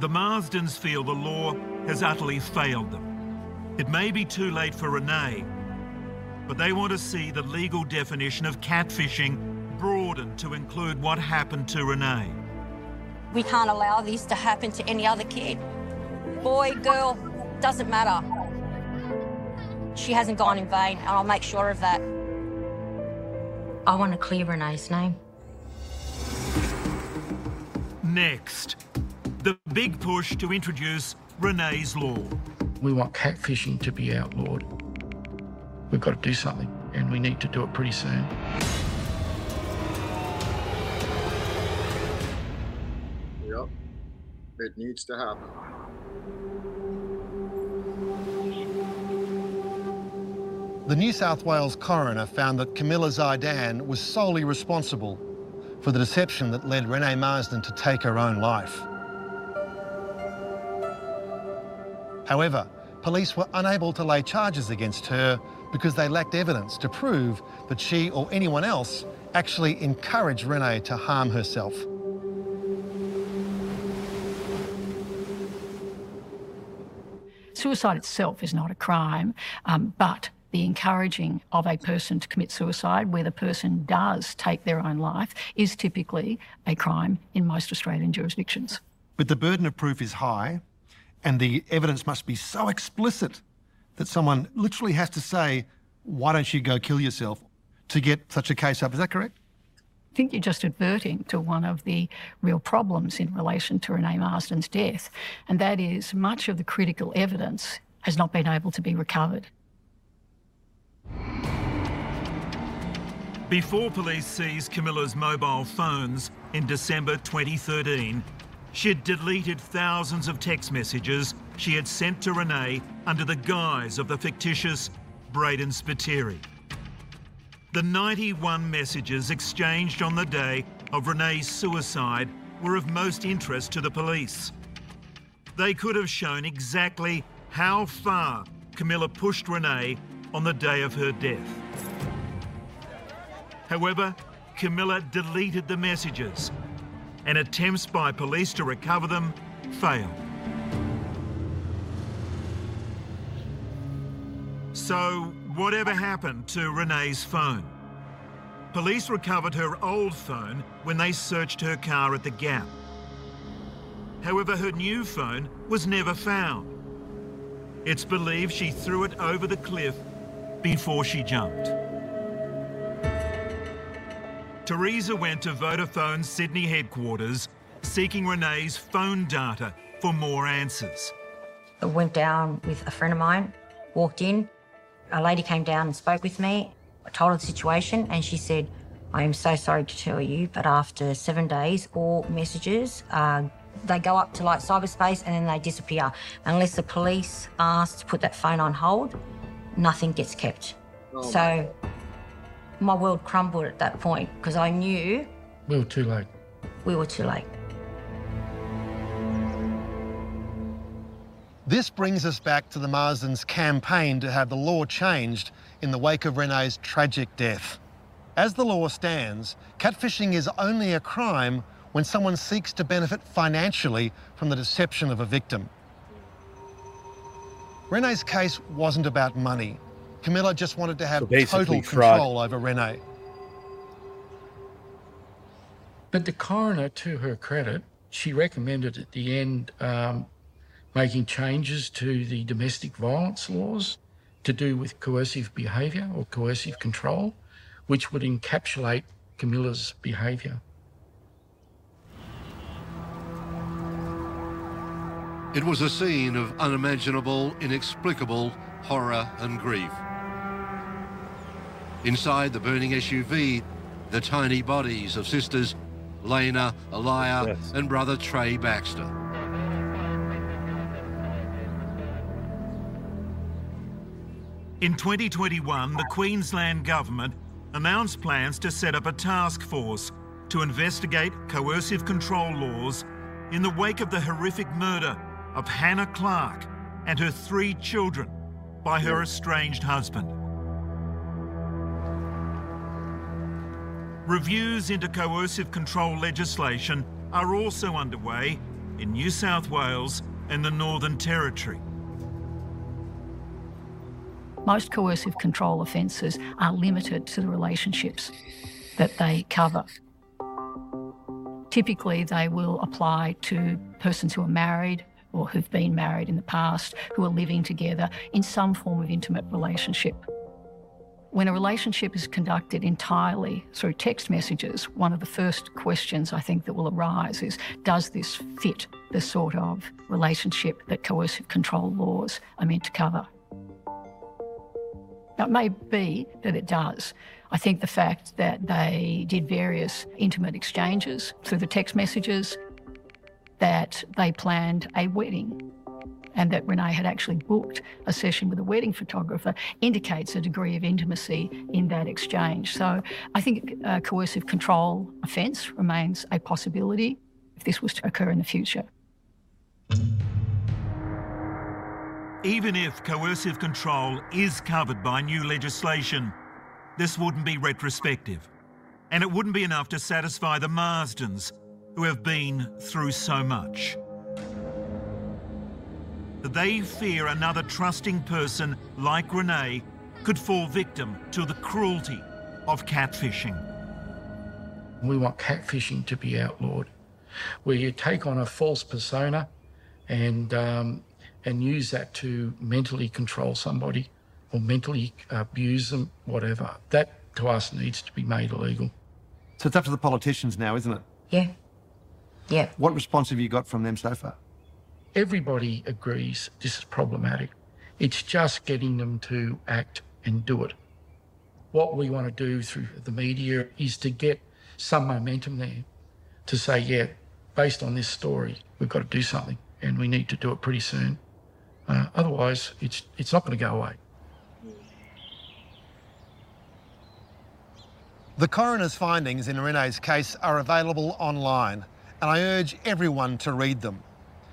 The Marsdens feel the law has utterly failed them. It may be too late for Renee, but they want to see the legal definition of catfishing broadened to include what happened to Renee. We can't allow this to happen to any other kid. Boy, girl, doesn't matter. She hasn't gone in vain, and I'll make sure of that. I want to clear Renee's name. Next, the big push to introduce Renee's Law. We want catfishing to be outlawed. We've got to do something, and we need to do it pretty soon. Yep. It needs to happen. The New South Wales coroner found that Camilla Zaidan was solely responsible for the deception that led Renee Marsden to take her own life. However, police were unable to lay charges against her because they lacked evidence to prove that she or anyone else actually encouraged Renee to harm herself. Suicide itself is not a crime, um, but the encouraging of a person to commit suicide where the person does take their own life is typically a crime in most Australian jurisdictions. But the burden of proof is high, and the evidence must be so explicit that someone literally has to say, Why don't you go kill yourself to get such a case up? Is that correct? I think you're just adverting to one of the real problems in relation to Renee Marsden's death, and that is much of the critical evidence has not been able to be recovered. Before police seized Camilla's mobile phones in December 2013, she'd deleted thousands of text messages she had sent to Renee under the guise of the fictitious Braden Spiteri. The 91 messages exchanged on the day of Renee's suicide were of most interest to the police. They could have shown exactly how far Camilla pushed Renee on the day of her death. However, Camilla deleted the messages and attempts by police to recover them failed. So, whatever happened to Renee's phone? Police recovered her old phone when they searched her car at the Gap. However, her new phone was never found. It's believed she threw it over the cliff before she jumped. Teresa went to Vodafone's Sydney headquarters seeking Renee's phone data for more answers. I went down with a friend of mine, walked in. A lady came down and spoke with me. I told her the situation, and she said, I am so sorry to tell you, but after seven days, all messages uh, they go up to like cyberspace and then they disappear. Unless the police ask to put that phone on hold, nothing gets kept. Oh so my world crumbled at that point because I knew We were too late. we were too late. This brings us back to the Marsdens' campaign to have the law changed in the wake of Renee's tragic death. As the law stands, catfishing is only a crime when someone seeks to benefit financially from the deception of a victim. Renee's case wasn't about money. Camilla just wanted to have So total fraud. control over Renee. But the coroner, to her credit, she recommended at the end um, making changes to the domestic violence laws to do with coercive behaviour or coercive control, which would encapsulate Camilla's behaviour. It was a scene of unimaginable, inexplicable horror and grief. Inside the burning SUV, the tiny bodies of sisters Lena, Aaliyah, and brother Trey Baxter. In 2021, the Queensland Government announced plans to set up a task force to investigate coercive control laws in the wake of the horrific murder of Hannah Clarke and her three children by her estranged husband. Reviews into coercive control legislation are also underway in New South Wales and the Northern Territory. Most coercive control offences are limited to the relationships that they cover. Typically, they will apply to persons who are married or who've been married in the past, who are living together in some form of intimate relationship. When a relationship is conducted entirely through text messages, one of the first questions I think that will arise is Does this fit the sort of relationship that coercive control laws are meant to cover? Now, it may be that it does. I think the fact that they did various intimate exchanges through the text messages, that they planned a wedding, and that Renee had actually booked a session with a wedding photographer indicates a degree of intimacy in that exchange. So I think a coercive control offence remains a possibility if this was to occur in the future. Even if coercive control is covered by new legislation, this wouldn't be retrospective. And it wouldn't be enough to satisfy the Marsdens, who have been through so much. They fear another trusting person like Renee could fall victim to the cruelty of catfishing. We want catfishing to be outlawed, where you take on a false persona and um, and use that to mentally control somebody or mentally uh, abuse them, whatever. That to us needs to be made illegal. So it's up to the politicians now, isn't it? Yeah. Yeah. What response have you got from them so far? Everybody agrees this is problematic. It's just getting them to act and do it. What we want to do through the media is to get some momentum there to say, yeah, based on this story, we've got to do something and we need to do it pretty soon. Uh, otherwise, it's, it's not going to go away. The coroner's findings in Renee's case are available online, and I urge everyone to read them.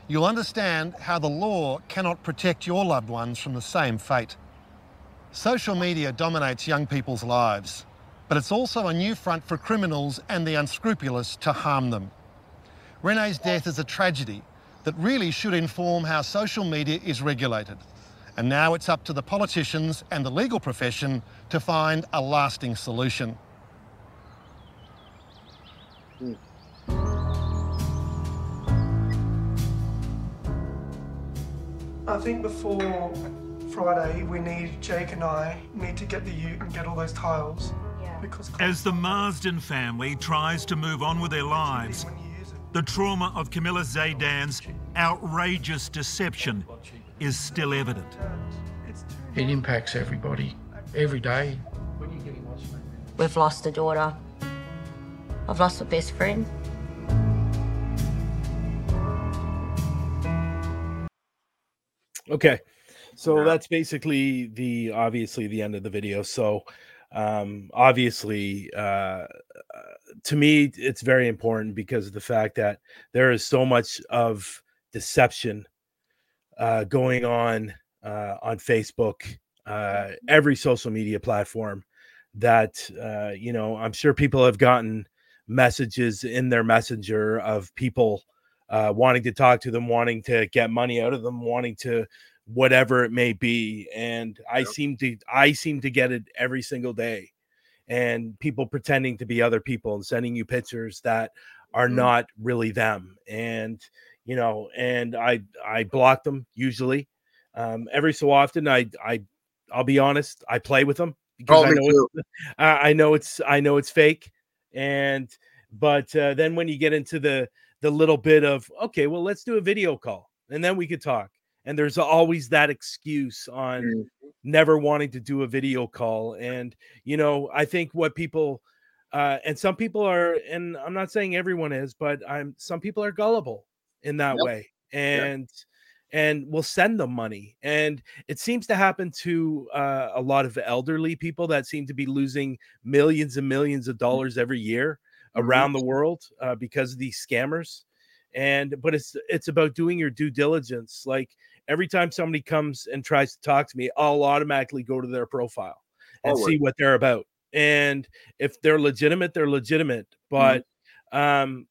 You'll understand how the law cannot protect your loved ones from the same fate. Social media dominates young people's lives, but it's also a new front for criminals and the unscrupulous to harm them. Renee's death is a tragedy that really should inform how social media is regulated. And now it's up to the politicians and the legal profession to find a lasting solution. I think before Friday, we need, Jake and I, need to get the ute and get all those tiles. Yeah. Because As the Marsden family tries to move on with their lives, the trauma of Camilla Zaidan's outrageous deception is still evident. It impacts everybody every day. We've lost a daughter. I've lost a best friend. Okay. So that's basically the obviously the end of the video. So um obviously uh to me it's very important because of the fact that there is so much of deception uh going on uh on Facebook, uh every social media platform that uh you know, I'm sure people have gotten messages in their messenger of people uh, wanting to talk to them, wanting to get money out of them, wanting to whatever it may be. And I seem to I seem to get it every single day. And people pretending to be other people and sending you pictures that are Mm-hmm. not really them. And you know, and I I block them usually. Um, every so often I I I'll be honest, I play with them because Oh, I know it's, I I know it's I know it's fake. And but uh, then when you get into the the little bit of okay, well let's do a video call and then we could talk. And there's always that excuse on Mm-hmm. never wanting to do a video call. And you know, I think what people uh, and some people are, and I'm not saying everyone is, but I'm some people are gullible in that Yep. way, and and will send them money. And it seems to happen to uh, a lot of elderly people that seem to be losing millions and millions of dollars every year around the world uh, because of these scammers. And but it's it's about doing your due diligence. Like every time somebody comes and tries to talk to me, I'll automatically go to their profile and see what they're about. And if they're legitimate, they're legitimate. But um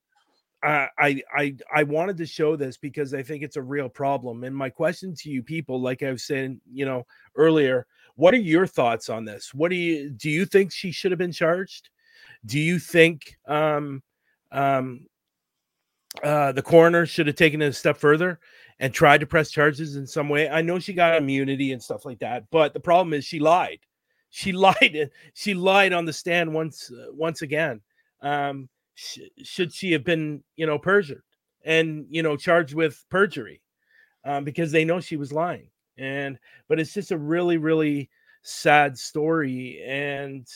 I I I I wanted to show this because I think it's a real problem. And my question to you people, like I was saying, you know, earlier, what are your thoughts on this? What do you do you think she should have been charged? Do you think um um uh the coroner should have taken it a step further and tried to press charges in some way? I know she got immunity and stuff like that, but the problem is she lied. She lied. She lied on the stand once uh, once again. Um sh- should she have been, you know, perjured and, you know, charged with perjury um, because they know she was lying. And, but it's just a really, really sad story. And,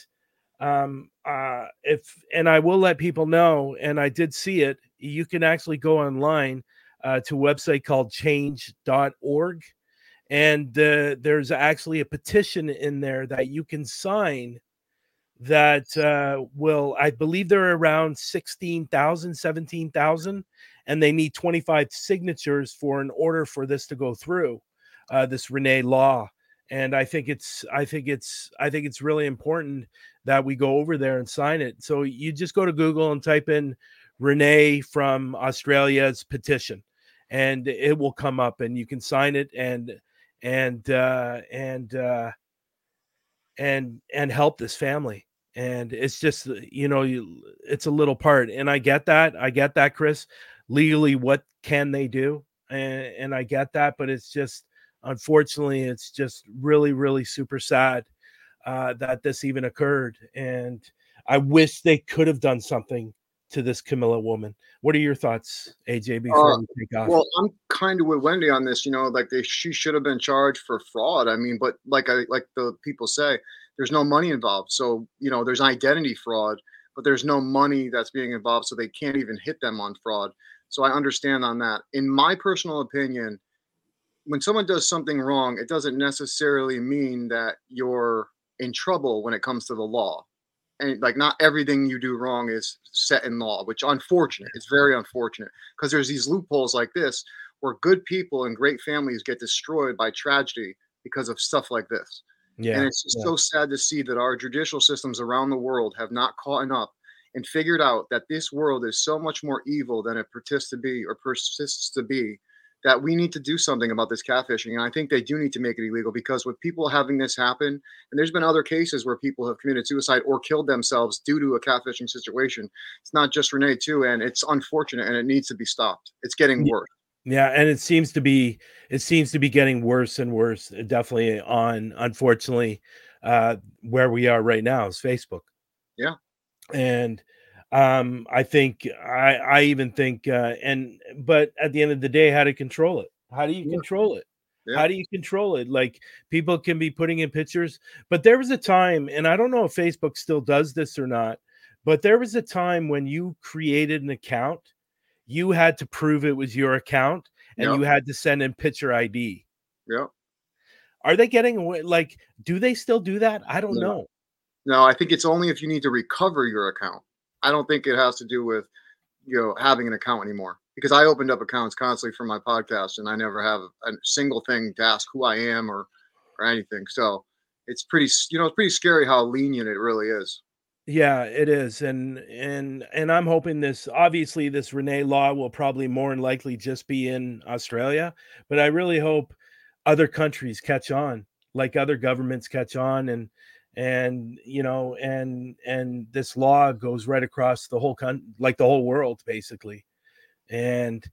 um, uh, if, and I will let people know, and I did see it, you can actually go online. uh, to a website called change.org. And uh, there's actually a petition in there that you can sign that uh, will, I believe they're around 16,000, 17,000, and they need 25 signatures for an order for this to go through uh, this Renee law. And I think it's, I think it's, I think it's really important that we go over there and sign it. So you just go to Google and type in Renee from Australia's petition, and it will come up, and you can sign it and and uh, and uh, and and help this family. And it's just you know you, it's a little part, and I get that. I get that, Chris. Legally, what can they do? And, and I get that, but it's just unfortunately, it's just really, really super sad uh, that this even occurred. And I wish they could have done something to this Camilla woman. What are your thoughts, AJ? Before Uh, we take off, well, I'm kind of with Wendy on this. You know, like they she should have been charged for fraud. I mean, but like I like the people say, there's no money involved. So you know, there's identity fraud, but there's no money that's being involved, so they can't even hit them on fraud. So I understand on that. In my personal opinion, when someone does something wrong, it doesn't necessarily mean that you're in trouble when it comes to the law. And like not everything you do wrong is set in law, which unfortunate. It's very unfortunate because there's these loopholes like this where good people and great families get destroyed by tragedy because of stuff like this. Yeah, And it's just yeah. so sad to see that our judicial systems around the world have not caught up and figured out that this world is so much more evil than it persists to be or persists to be that we need to do something about this catfishing. And I think they do need to make it illegal because with people having this happen, and there's been other cases where people have committed suicide or killed themselves due to a catfishing situation. It's not just Renee too, and it's unfortunate and it needs to be stopped. It's getting worse. Yeah, and it seems to be it seems to be getting worse and worse. uh, Definitely on unfortunately uh where we are right now is Facebook. Yeah. And um I think I I even think uh and but at the end of the day how to control it? How do you control it? How do you control it? Like people can be putting in pictures, but there was a time and I don't know if Facebook still does this or not, but there was a time when you created an account you had to prove it was your account and Yep. you had to send in picture ID. Yeah. Are they getting away? Like, do they still do that? I don't No. know. No, I think it's only if you need to recover your account. I don't think it has to do with you know having an account anymore. Because I opened up accounts constantly for my podcast, and I never have a single thing to ask who I am or or anything. So it's pretty, you know, it's pretty scary how lenient it really is. Yeah, it is, and and and I'm hoping this. Obviously, this Renee law will probably more than likely just be in Australia, but I really hope other countries catch on, like other governments catch on, and and you know, and and this law goes right across the whole country, like the whole world, basically. And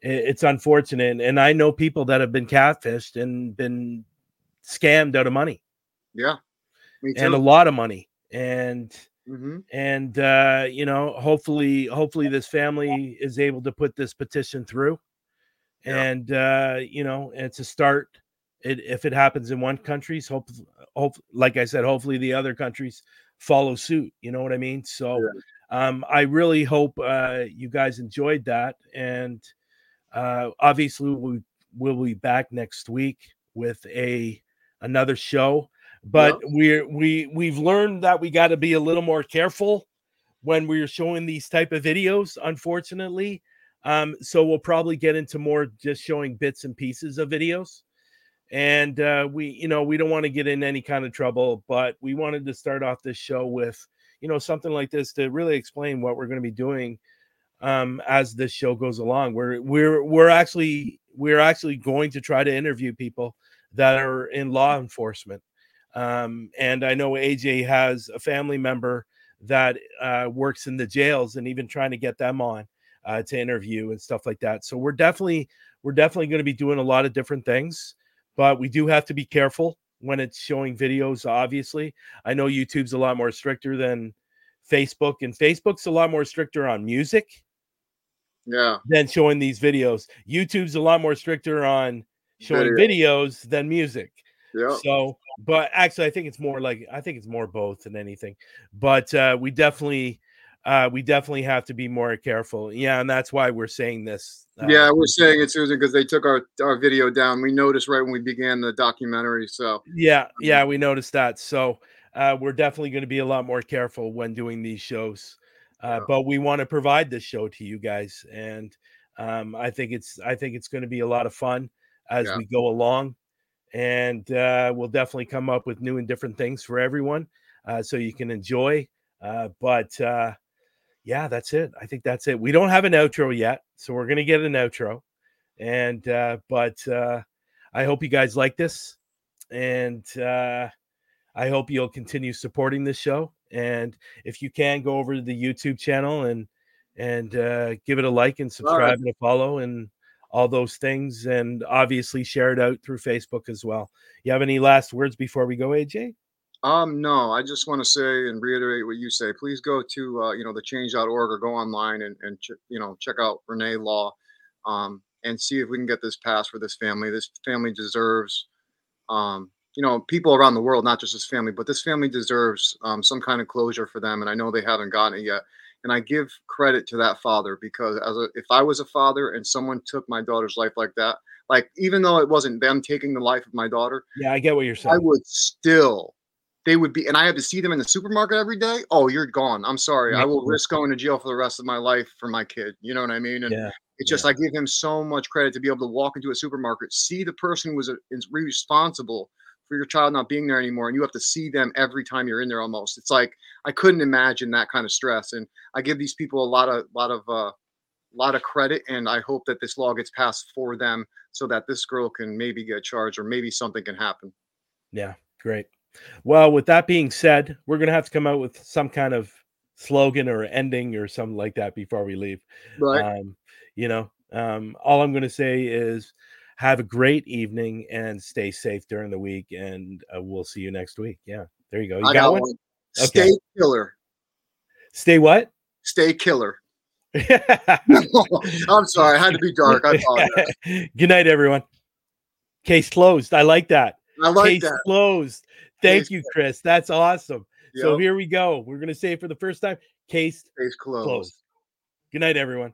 it's unfortunate, and I know people that have been catfished and been scammed out of money Yeah. Me and a lot of money and Mhm. and uh you know hopefully hopefully this family is able to put this petition through and uh you know it's a start it, if it happens in one country's hope hope like i said hopefully the other countries follow suit you know what i mean? So um i really hope uh you guys enjoyed that and uh obviously we will be back next week with a another show but we're we we've learned that we got to be a little more careful when we're showing these type of videos unfortunately um so we'll probably get into more just showing bits and pieces of videos and uh we you know we don't want to get in any kind of trouble but we wanted to start off this show with you know something like this to really explain what we're going to be doing um as this show goes along. We're we're we're actually we're actually going to try to interview people that are in law enforcement um and i know aj has a family member that uh works in the jails and even trying to get them on uh to interview and stuff like that. So we're definitely we're definitely going to be doing a lot of different things but we do have to be careful when it's showing videos obviously i know youtube's a lot more stricter than facebook and facebook's a lot more stricter on music Yeah. than showing these videos. YouTube's a lot more stricter on showing Video. videos than music. Yeah. So, but actually, I think it's more like I think it's more both than anything. But uh, we definitely uh, we definitely have to be more careful. Yeah, and that's why we're saying this. Uh, yeah, we're saying it, Susan, because they took our our video down. We noticed right when we began the documentary. So yeah, yeah, we noticed that. So uh, we're definitely going to be a lot more careful when doing these shows. Uh, But we want to provide this show to you guys, and um, I think it's I think it's going to be a lot of fun as Yeah. we go along, and uh, we'll definitely come up with new and different things for everyone, uh, so you can enjoy. Uh, but uh, yeah, that's it. I think that's it. We don't have an outro yet, so we're gonna get an outro, and uh, but uh, I hope you guys like this, and uh, I hope you'll continue supporting this show. And if you can, go over to the YouTube channel and and uh, give it a like and subscribe and a follow and all those things, and obviously share it out through Facebook as well. You have any last words before we go, AJ? Um, no, I just want to say and reiterate what you say. Please go to uh, you know the change.org or go online and and ch- you know check out Renee Law, um, and see if we can get this passed for this family. This family deserves, um, you know, people around the world, not just this family, but this family deserves um, some kind of closure for them. And I know they haven't gotten it yet. And I give credit to that father because as a, if I was a father and someone took my daughter's life like that, like even though it wasn't them taking the life of my daughter, Yeah, I get what you're saying. I would still, they would be, and I had to see them in the supermarket every day. Oh, you're gone. I'm sorry. I will risk going to jail for the rest of my life for my kid. You know what I mean? And Yeah, it's just, I give him so much credit to be able to walk into a supermarket, see the person who was uh, is responsible for your child not being there anymore, and you have to see them every time you're in there almost. It's like, I couldn't imagine that kind of stress. And I give these people a lot of, lot of, uh, lot of credit and i hope that this law gets passed for them so that this girl can maybe get charged or maybe something can happen Yeah, great. Well, with that being said, we're gonna have to come out with some kind of slogan or ending or something like that before we leave. Right. Um, you know, um, all I'm gonna say is have a great evening and stay safe during the week, and uh, we'll see you next week. Yeah, there you go. You I got, got one? one. Okay. Stay killer. Stay what? Stay killer. I'm sorry, I had to be dark. I apologize. Good night, everyone. Case closed. I like that. I like Case that. closed. Thank you, Chris. That's awesome. So here we go. We're gonna say it for the first time. Case Case closed. closed. Good night, everyone.